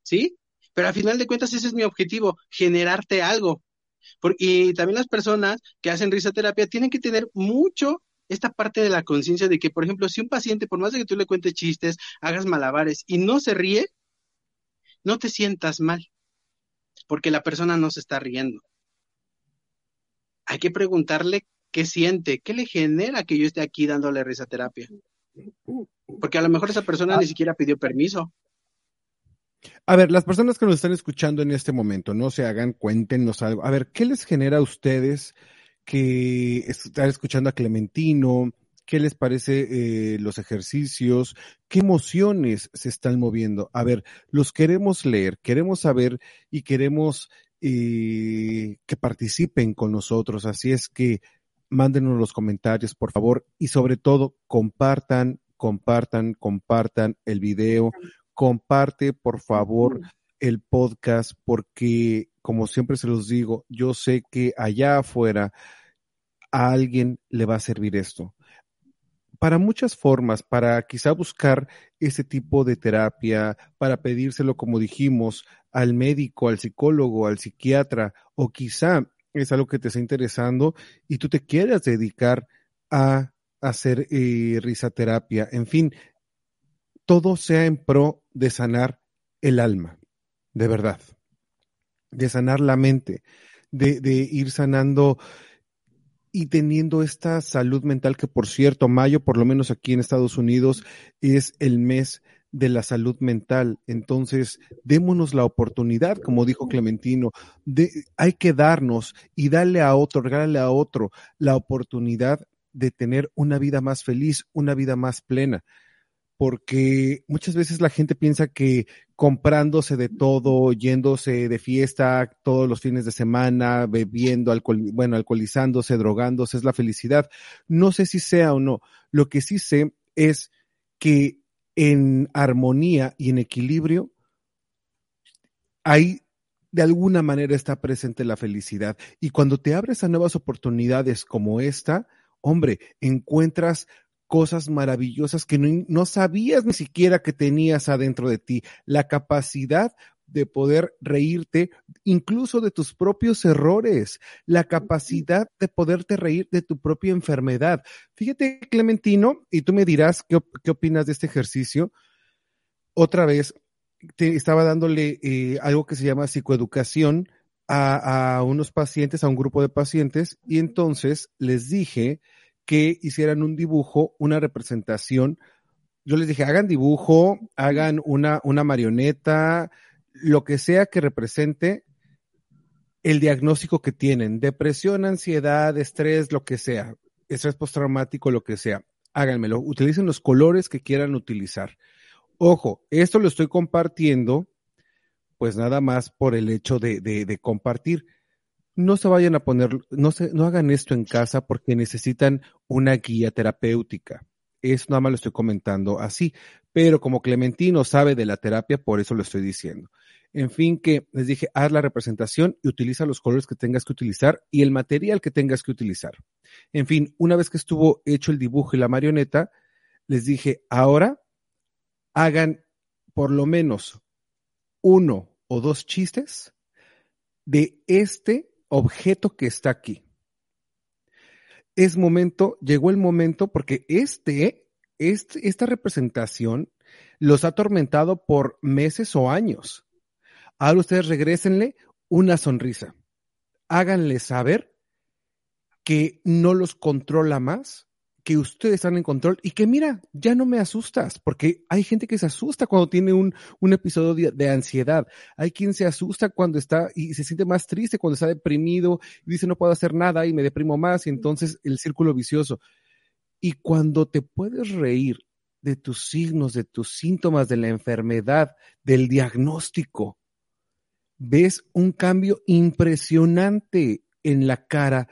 ¿Sí? Pero a final de cuentas ese es mi objetivo, generarte algo. y también las personas que hacen risoterapia tienen que tener mucho esta parte de la conciencia de que, por ejemplo, si un paciente, por más de que tú le cuentes chistes, hagas malabares y no se ríe, no te sientas mal, porque la persona no se está riendo. Hay que preguntarle qué siente, qué le genera que yo esté aquí dándole risoterapia. Porque a lo mejor esa persona ni siquiera pidió permiso. A ver, las personas que nos están escuchando en este momento, no se hagan, cuéntenos algo. A ver, ¿qué les genera a ustedes que están escuchando a Clementino? ¿Qué les parece eh, los ejercicios? ¿Qué emociones se están moviendo? A ver, los queremos leer, queremos saber y queremos eh, que participen con nosotros. Así es que mándenos los comentarios, por favor, y sobre todo compartan, compartan, compartan el video, comparte, por favor, el podcast, porque como siempre se los digo, yo sé que allá afuera a alguien le va a servir esto. Para muchas formas, para quizá buscar ese tipo de terapia, para pedírselo, como dijimos, al médico, al psicólogo, al psiquiatra, o quizá es algo que te está interesando y tú te quieras dedicar a hacer eh, risaterapia. En fin, todo sea en pro de sanar el alma, de verdad, de sanar la mente, de, de ir sanando y teniendo esta salud mental que, por cierto, mayo, por lo menos aquí en Estados Unidos, es el mes de la salud mental. Entonces, démonos la oportunidad, como dijo Clementino, de, hay que darnos y darle a otro, regalarle a otro la oportunidad de tener una vida más feliz, una vida más plena. Porque muchas veces la gente piensa que comprándose de todo, yéndose de fiesta todos los fines de semana, bebiendo, alcohol, bueno, alcoholizándose, drogándose, es la felicidad. No sé si sea o no. Lo que sí sé es que en armonía y en equilibrio, ahí de alguna manera está presente la felicidad. Y cuando te abres a nuevas oportunidades como esta, hombre, encuentras cosas maravillosas que no, no, sabías ni siquiera que tenías adentro de ti. La capacidad de poder reírte incluso de tus propios errores, la capacidad de poderte reír de tu propia enfermedad. Fíjate, Clementino, y tú me dirás qué, qué opinas de este ejercicio. Otra vez, te estaba dándole eh, algo que se llama psicoeducación a, a unos pacientes, a un grupo de pacientes, y entonces les dije que hicieran un dibujo, una representación. Yo les dije, hagan dibujo, hagan una, una marioneta, lo que sea que represente el diagnóstico que tienen, depresión, ansiedad, estrés, lo que sea, estrés postraumático, lo que sea, háganmelo, utilicen los colores que quieran utilizar. Ojo, esto lo estoy compartiendo, pues nada más por el hecho de, de, compartir. No se vayan a poner, no se, no hagan esto en casa porque necesitan una guía terapéutica. Eso nada más lo estoy comentando así, pero como Clementino sabe de la terapia, por eso lo estoy diciendo. En fin, que les dije, haz la representación y utiliza los colores que tengas que utilizar y el material que tengas que utilizar. En fin, una vez que estuvo hecho el dibujo y la marioneta, les dije, ahora hagan por lo menos uno o dos chistes de este objeto que está aquí. es momento, llegó el momento, porque este, este, esta representación los ha atormentado por meses o años. Ahora ustedes regrésenle una sonrisa. Háganle saber que no los controla más, que ustedes están en control y que mira, ya no me asustas, porque hay gente que se asusta cuando tiene un, un episodio de, de, ansiedad. Hay quien se asusta cuando está y se siente más triste, cuando está deprimido y dice no puedo hacer nada y me deprimo más y entonces el círculo vicioso. Y cuando te puedes reír de tus signos, de tus síntomas, de la enfermedad, del diagnóstico, ves un cambio impresionante en la cara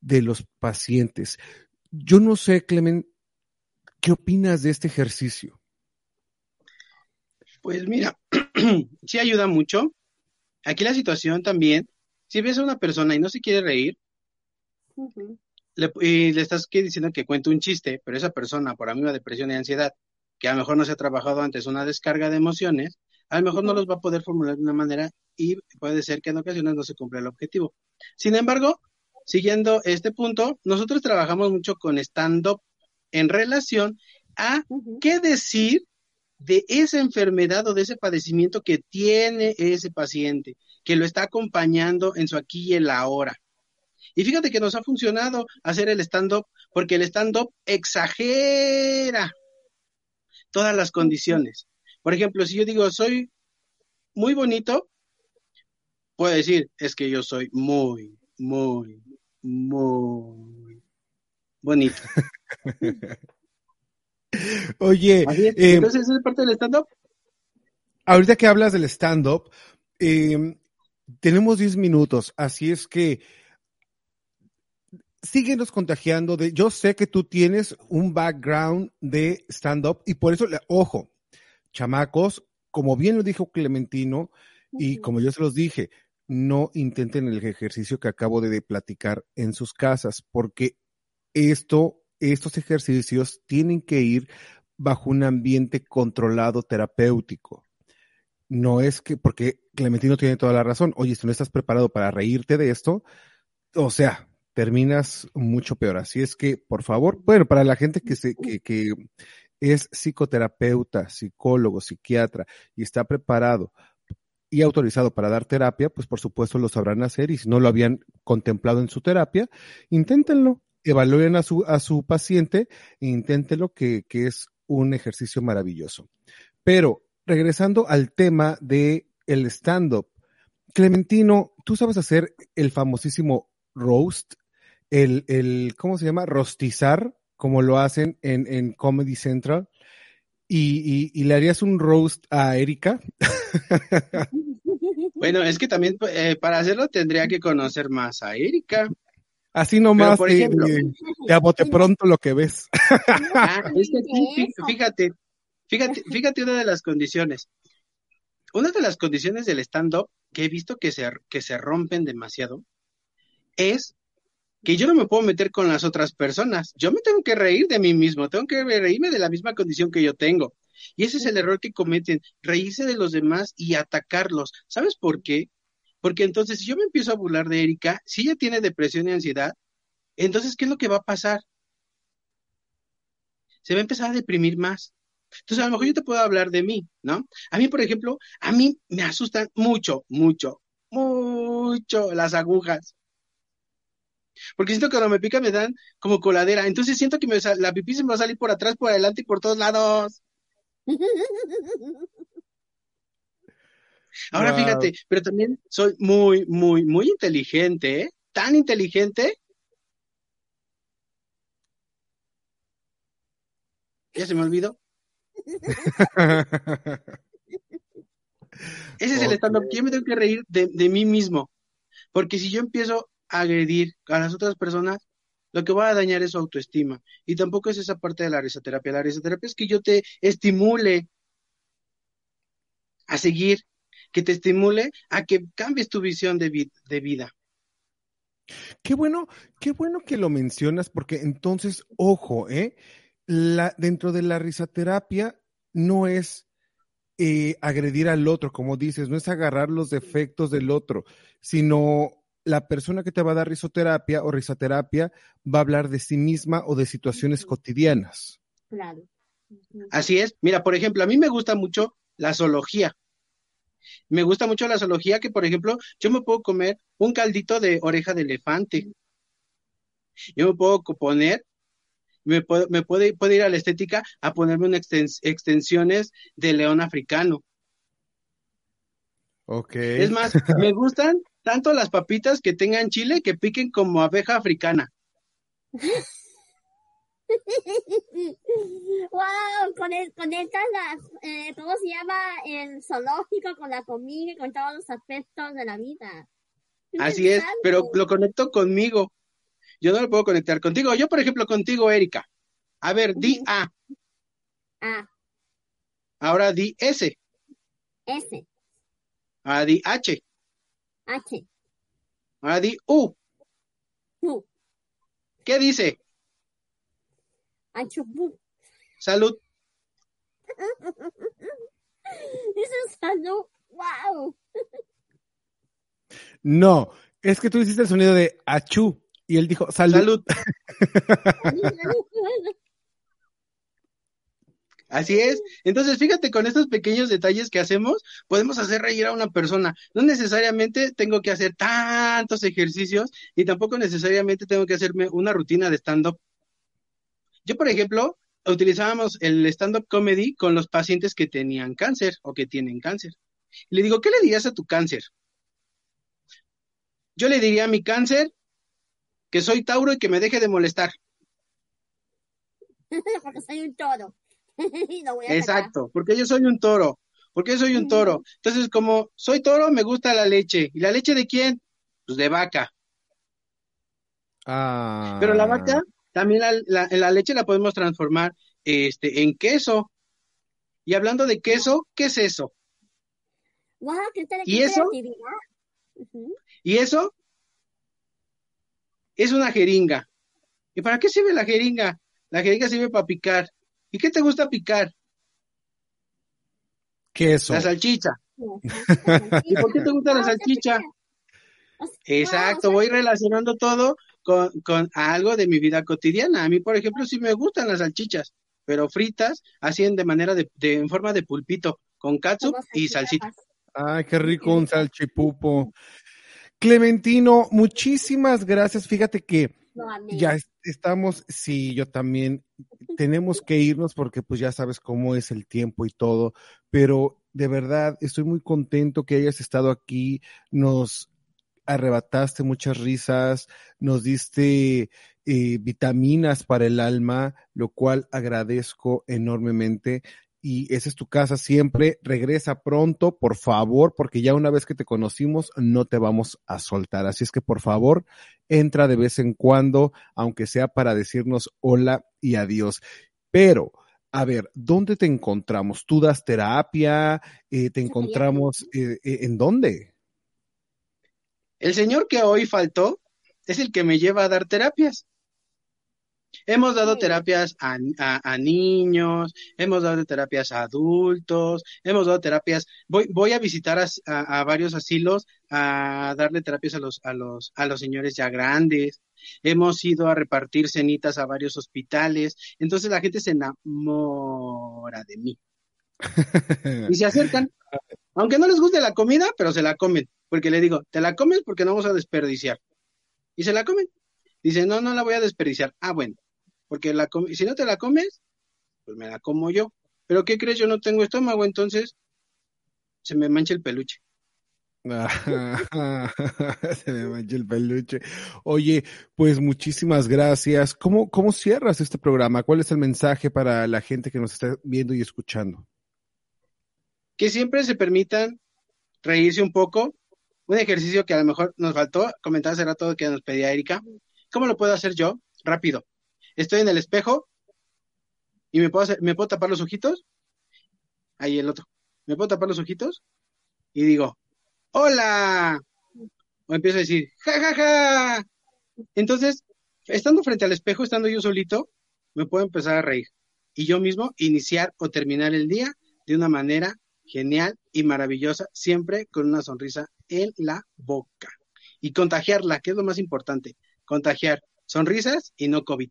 de los pacientes. Yo no sé, Clemen, ¿qué opinas de este ejercicio? Pues mira, sí ayuda mucho. Aquí la situación también, si ves a una persona y no se quiere reír, uh -huh. le, y le estás diciendo que cuente un chiste, pero esa persona por la misma depresión y ansiedad, que a lo mejor no se ha trabajado antes una descarga de emociones, a lo mejor no los va a poder formular de una manera y puede ser que en ocasiones no se cumpla el objetivo. Sin embargo, siguiendo este punto, nosotros trabajamos mucho con stand-up en relación a qué decir de esa enfermedad o de ese padecimiento que tiene ese paciente, que lo está acompañando en su aquí y en la ahora. Y fíjate que nos ha funcionado hacer el stand-up, porque el stand-up exagera todas las condiciones. Por ejemplo, si yo digo, soy muy bonito, puedo decir, es que yo soy muy, muy, muy bonito. Oye, es. eh, entonces es parte del stand-up. Ahorita que hablas del stand-up, eh, tenemos 10 minutos, así es que síguenos contagiando de, yo sé que tú tienes un background de stand-up y por eso, ojo, chamacos, como bien lo dijo Clementino y como yo se los dije, no intenten el ejercicio que acabo de platicar en sus casas, porque esto, estos ejercicios tienen que ir bajo un ambiente controlado terapéutico. No es que, porque Clementino tiene toda la razón, oye, si no estás preparado para reírte de esto, o sea, terminas mucho peor. Así es que, por favor, bueno, para la gente que, se, que, que es psicoterapeuta, psicólogo, psiquiatra y está preparado y autorizado para dar terapia, pues por supuesto lo sabrán hacer y si no lo habían contemplado en su terapia, inténtenlo, evalúen a su, a su paciente e inténtenlo que, que es un ejercicio maravilloso. Pero regresando al tema de el stand-up, Clementino, tú sabes hacer el famosísimo roast, el, el, ¿cómo se llama? Rostizar, como lo hacen en, en Comedy Central. Y, y, y, le harías un roast a Erika. bueno, es que también eh, para hacerlo tendría que conocer más a Erika. Así nomás, por ejemplo, eh, eh, a bote pronto lo que ves. ah, es que aquí, fíjate, fíjate, fíjate una de las condiciones. Una de las condiciones del stand-up que he visto que se, que se rompen demasiado es que yo no me puedo meter con las otras personas. Yo me tengo que reír de mí mismo, tengo que reírme de la misma condición que yo tengo. Y ese es el error que cometen, reírse de los demás y atacarlos. ¿Sabes por qué? Porque entonces si yo me empiezo a burlar de Erika, si ella tiene depresión y ansiedad, entonces ¿qué es lo que va a pasar? Se va a empezar a deprimir más. Entonces a lo mejor yo te puedo hablar de mí, ¿no? A mí, por ejemplo, a mí me asustan mucho, mucho, mucho las agujas. Porque siento que cuando me pica me dan como coladera. Entonces siento que me, la pipí se me va a salir por atrás, por adelante y por todos lados. Ahora wow. fíjate, pero también soy muy, muy, muy inteligente, ¿eh? Tan inteligente. Ya se me olvidó. Ese es okay. el stand-up. Yo me tengo que reír de, de mí mismo. Porque si yo empiezo agredir a las otras personas, lo que va a dañar es su autoestima. Y tampoco es esa parte de la risoterapia. La risoterapia es que yo te estimule a seguir, que te estimule a que cambies tu visión de, vi de vida. Qué bueno, qué bueno que lo mencionas, porque entonces, ojo, ¿eh? La, dentro de la risoterapia no es eh, agredir al otro, como dices, no es agarrar los defectos del otro, sino la persona que te va a dar risoterapia o risoterapia va a hablar de sí misma o de situaciones cotidianas. Claro. Así es. Mira, por ejemplo, a mí me gusta mucho la zoología. Me gusta mucho la zoología que, por ejemplo, yo me puedo comer un caldito de oreja de elefante. Yo me puedo poner, me puedo, me puede, puede ir a la estética a ponerme unas extensiones de león africano. Ok. Es más, me gustan tanto las papitas que tengan chile que piquen como abeja africana. wow, con, el, con estas las, eh, ¿cómo se llama? El zoológico, con la comida y con todos los aspectos de la vida. Así es, pero lo conecto conmigo. Yo no lo puedo conectar contigo. Yo, por ejemplo, contigo, Erika. A ver, di A. A. Ahora di S. S. Ahora di H. H. Ahora di U. U. ¿Qué dice? Achupú. Salud. Dice salud. Wow. No, es que tú hiciste el sonido de achú y él dijo salud. Salud. Así es. Entonces, fíjate, con estos pequeños detalles que hacemos, podemos hacer reír a una persona. No necesariamente tengo que hacer tantos ejercicios y tampoco necesariamente tengo que hacerme una rutina de stand-up. Yo, por ejemplo, utilizábamos el stand-up comedy con los pacientes que tenían cáncer o que tienen cáncer. Y le digo, ¿qué le dirías a tu cáncer? Yo le diría a mi cáncer que soy Tauro y que me deje de molestar. Porque soy un toro. voy a Exacto, porque yo soy un toro. Porque yo soy un toro. Entonces, como soy toro, me gusta la leche. ¿Y la leche de quién? Pues de vaca. Ah. Pero la vaca, también la, la, la leche la podemos transformar este, en queso. Y hablando de queso, ¿qué es eso? Wow, qué, ¿Y eso? Y eso es una jeringa. ¿Y para qué sirve la jeringa? La jeringa sirve para picar. ¿Y qué te gusta picar? Queso. La salchicha. ¿Y por qué te gusta la salchicha? Exacto, voy relacionando todo con, con algo de mi vida cotidiana. A mí, por ejemplo, sí me gustan las salchichas, pero fritas, así en de manera de, de en forma de pulpito, con catsup Como y salsita. Ay, qué rico un salchipupo. Clementino, muchísimas gracias. Fíjate que Lo amé. ya es- estamos, sí, yo también. Tenemos que irnos porque pues ya sabes cómo es el tiempo y todo, pero de verdad estoy muy contento que hayas estado aquí. Nos arrebataste muchas risas, nos diste eh, vitaminas para el alma, lo cual agradezco enormemente. Y esa es tu casa siempre. Regresa pronto, por favor, porque ya una vez que te conocimos, no te vamos a soltar. Así es que, por favor, entra de vez en cuando, aunque sea para decirnos hola y adiós. Pero, a ver, ¿dónde te encontramos? ¿Tú das terapia? Eh, ¿Te encontramos eh, eh, en dónde? El señor que hoy faltó es el que me lleva a dar terapias. Hemos dado terapias a, a- a niños, hemos dado terapias a adultos, hemos dado terapias. Voy, voy a visitar a, a- a varios asilos a darle terapias a los, a los, a los señores ya grandes. Hemos ido a repartir cenitas a varios hospitales. Entonces la gente se enamora de mí y se acercan. Aunque no les guste la comida, pero se la comen. Porque le digo, te la comes porque no vamos a desperdiciar. Y se la comen. Dice, no, no la voy a desperdiciar. Ah, bueno. Porque la com- si no te la comes, pues me la como yo. Pero ¿qué crees? Yo no tengo estómago, entonces se me mancha el peluche. Se me mancha el peluche. Oye, pues muchísimas gracias. ¿Cómo, ¿Cómo cierras este programa? ¿Cuál es el mensaje para la gente que nos está viendo y escuchando? Que siempre se permitan reírse un poco. Un ejercicio que a lo mejor nos faltó, comentar hace rato que nos pedía Erika. ¿Cómo lo puedo hacer yo? Rápido. Estoy en el espejo y me puedo me puedo tapar los ojitos. Ahí el otro. Me puedo tapar los ojitos y digo, hola. O empiezo a decir, ja, ja, ja. Entonces, estando frente al espejo, estando yo solito, me puedo empezar a reír. Y yo mismo iniciar o terminar el día de una manera genial y maravillosa, siempre con una sonrisa en la boca. y contagiarla, que es lo más importante, contagiar sonrisas y no COVID.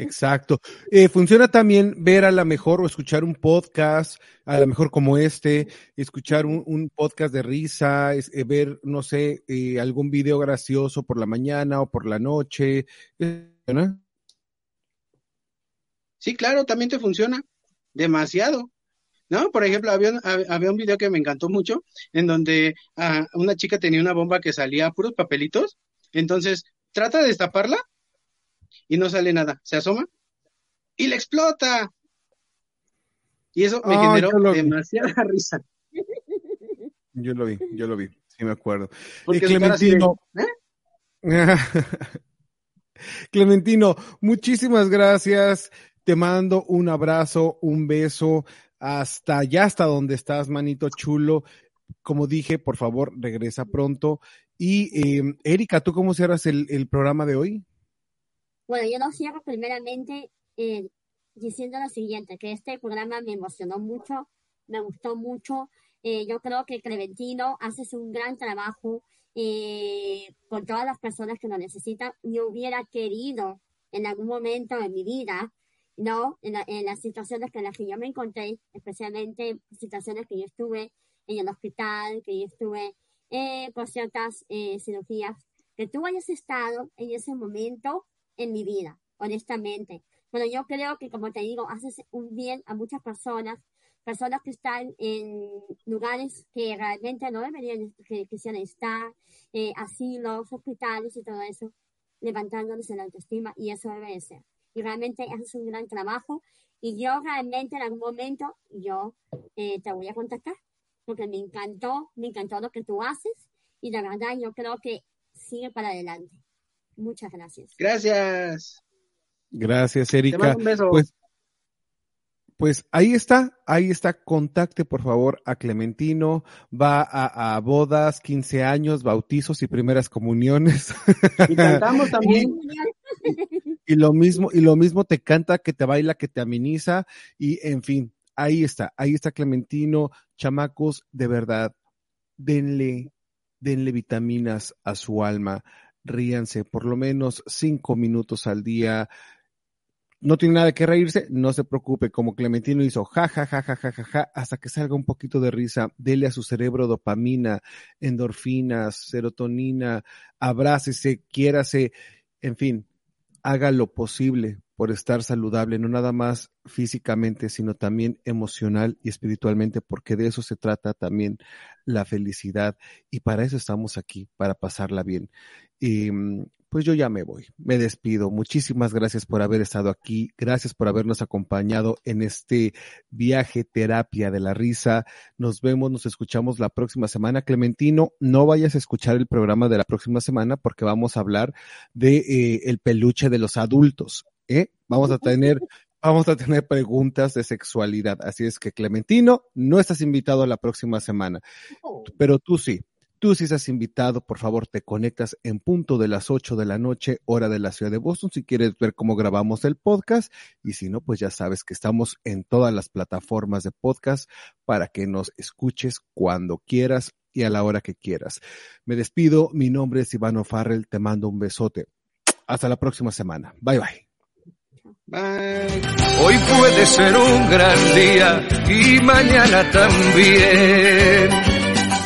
Exacto. Eh, funciona también ver a la mejor o escuchar un podcast, a lo mejor como este, escuchar un, podcast de risa, eh, ver, no sé, eh, algún video gracioso por la mañana o por la noche. ¿no? Sí, claro, también te funciona demasiado. ¿No? Por ejemplo, había un, un video que me encantó mucho en donde ah, una chica tenía una bomba que salía puros papelitos. Entonces, trata de destaparla y no sale nada. Se asoma y le explota. Y eso me Oh, generó vi. demasiada risa. Yo lo vi, yo lo vi, sí me acuerdo. Porque de, Clementino. ¿eh? Clementino, muchísimas gracias. Te mando un abrazo, un beso, hasta allá, hasta donde estás, manito chulo. Como dije, por favor, regresa pronto. Y eh, Erika, ¿tú cómo cierras el, el programa de hoy? Bueno, yo lo cierro primeramente eh, diciendo lo siguiente, que este programa me emocionó mucho, me gustó mucho. Eh, yo creo que Clementino haces un gran trabajo eh, con todas las personas que lo necesitan. Yo hubiera querido en algún momento de mi vida, ¿no? En, la- en las situaciones en las que yo me encontré, especialmente situaciones que yo estuve en el hospital, que yo estuve eh, por ciertas eh, cirugías, que tú hayas estado en ese momento en mi vida, honestamente. Bueno, yo creo que, como te digo, haces un bien a muchas personas, personas que están en lugares que realmente no deberían, que quisieran estar, eh, asilos, hospitales y todo eso, levantándoles la autoestima y eso debe de ser. Y realmente haces un gran trabajo y yo realmente en algún momento yo eh, te voy a contactar porque me encantó, me encantó lo que tú haces y la verdad yo creo que sigue para adelante. Muchas gracias. Gracias. Gracias, Te Erika. mando un beso. Pues, pues ahí está, ahí está. Contacte por favor a Clementino. Va a, a bodas, 15 años, bautizos y primeras comuniones. y cantamos también. y lo mismo, y lo mismo te canta, que te baila, que te ameniza, y en fin, ahí está, ahí está Clementino, chamacos, de verdad, denle, denle vitaminas a su alma, ríanse por lo menos cinco minutos al día. No tiene nada que reírse, no se preocupe, como Clementino hizo, ja, ja, ja, ja, ja, ja, ja, hasta que salga un poquito de risa, dele a su cerebro dopamina, endorfinas, serotonina, abrácese, quiérase, en fin, haga lo posible por estar saludable, no nada más físicamente, sino también emocional y espiritualmente, porque de eso se trata también la felicidad y para eso estamos aquí, para pasarla bien. Y pues yo ya me voy, me despido. Muchísimas gracias por haber estado aquí, gracias por habernos acompañado en este viaje terapia de la risa. Nos vemos, nos escuchamos la próxima semana. Clementino, no vayas a escuchar el programa de la próxima semana porque vamos a hablar de eh, el peluche de los adultos. ¿Eh? Vamos a tener vamos a tener preguntas de sexualidad. Así es que, Clementino, no estás invitado a la próxima semana, pero tú sí. Tú sí estás invitado, por favor, te conectas en punto de las 8 de la noche, hora de la ciudad de Boston, si quieres ver cómo grabamos el podcast. Y si no, pues ya sabes que estamos en todas las plataformas de podcast para que nos escuches cuando quieras y a la hora que quieras. Me despido, mi nombre es Ivano Farrell, te mando un besote. Hasta la próxima semana. Bye bye. Hoy puede ser un gran día y mañana también.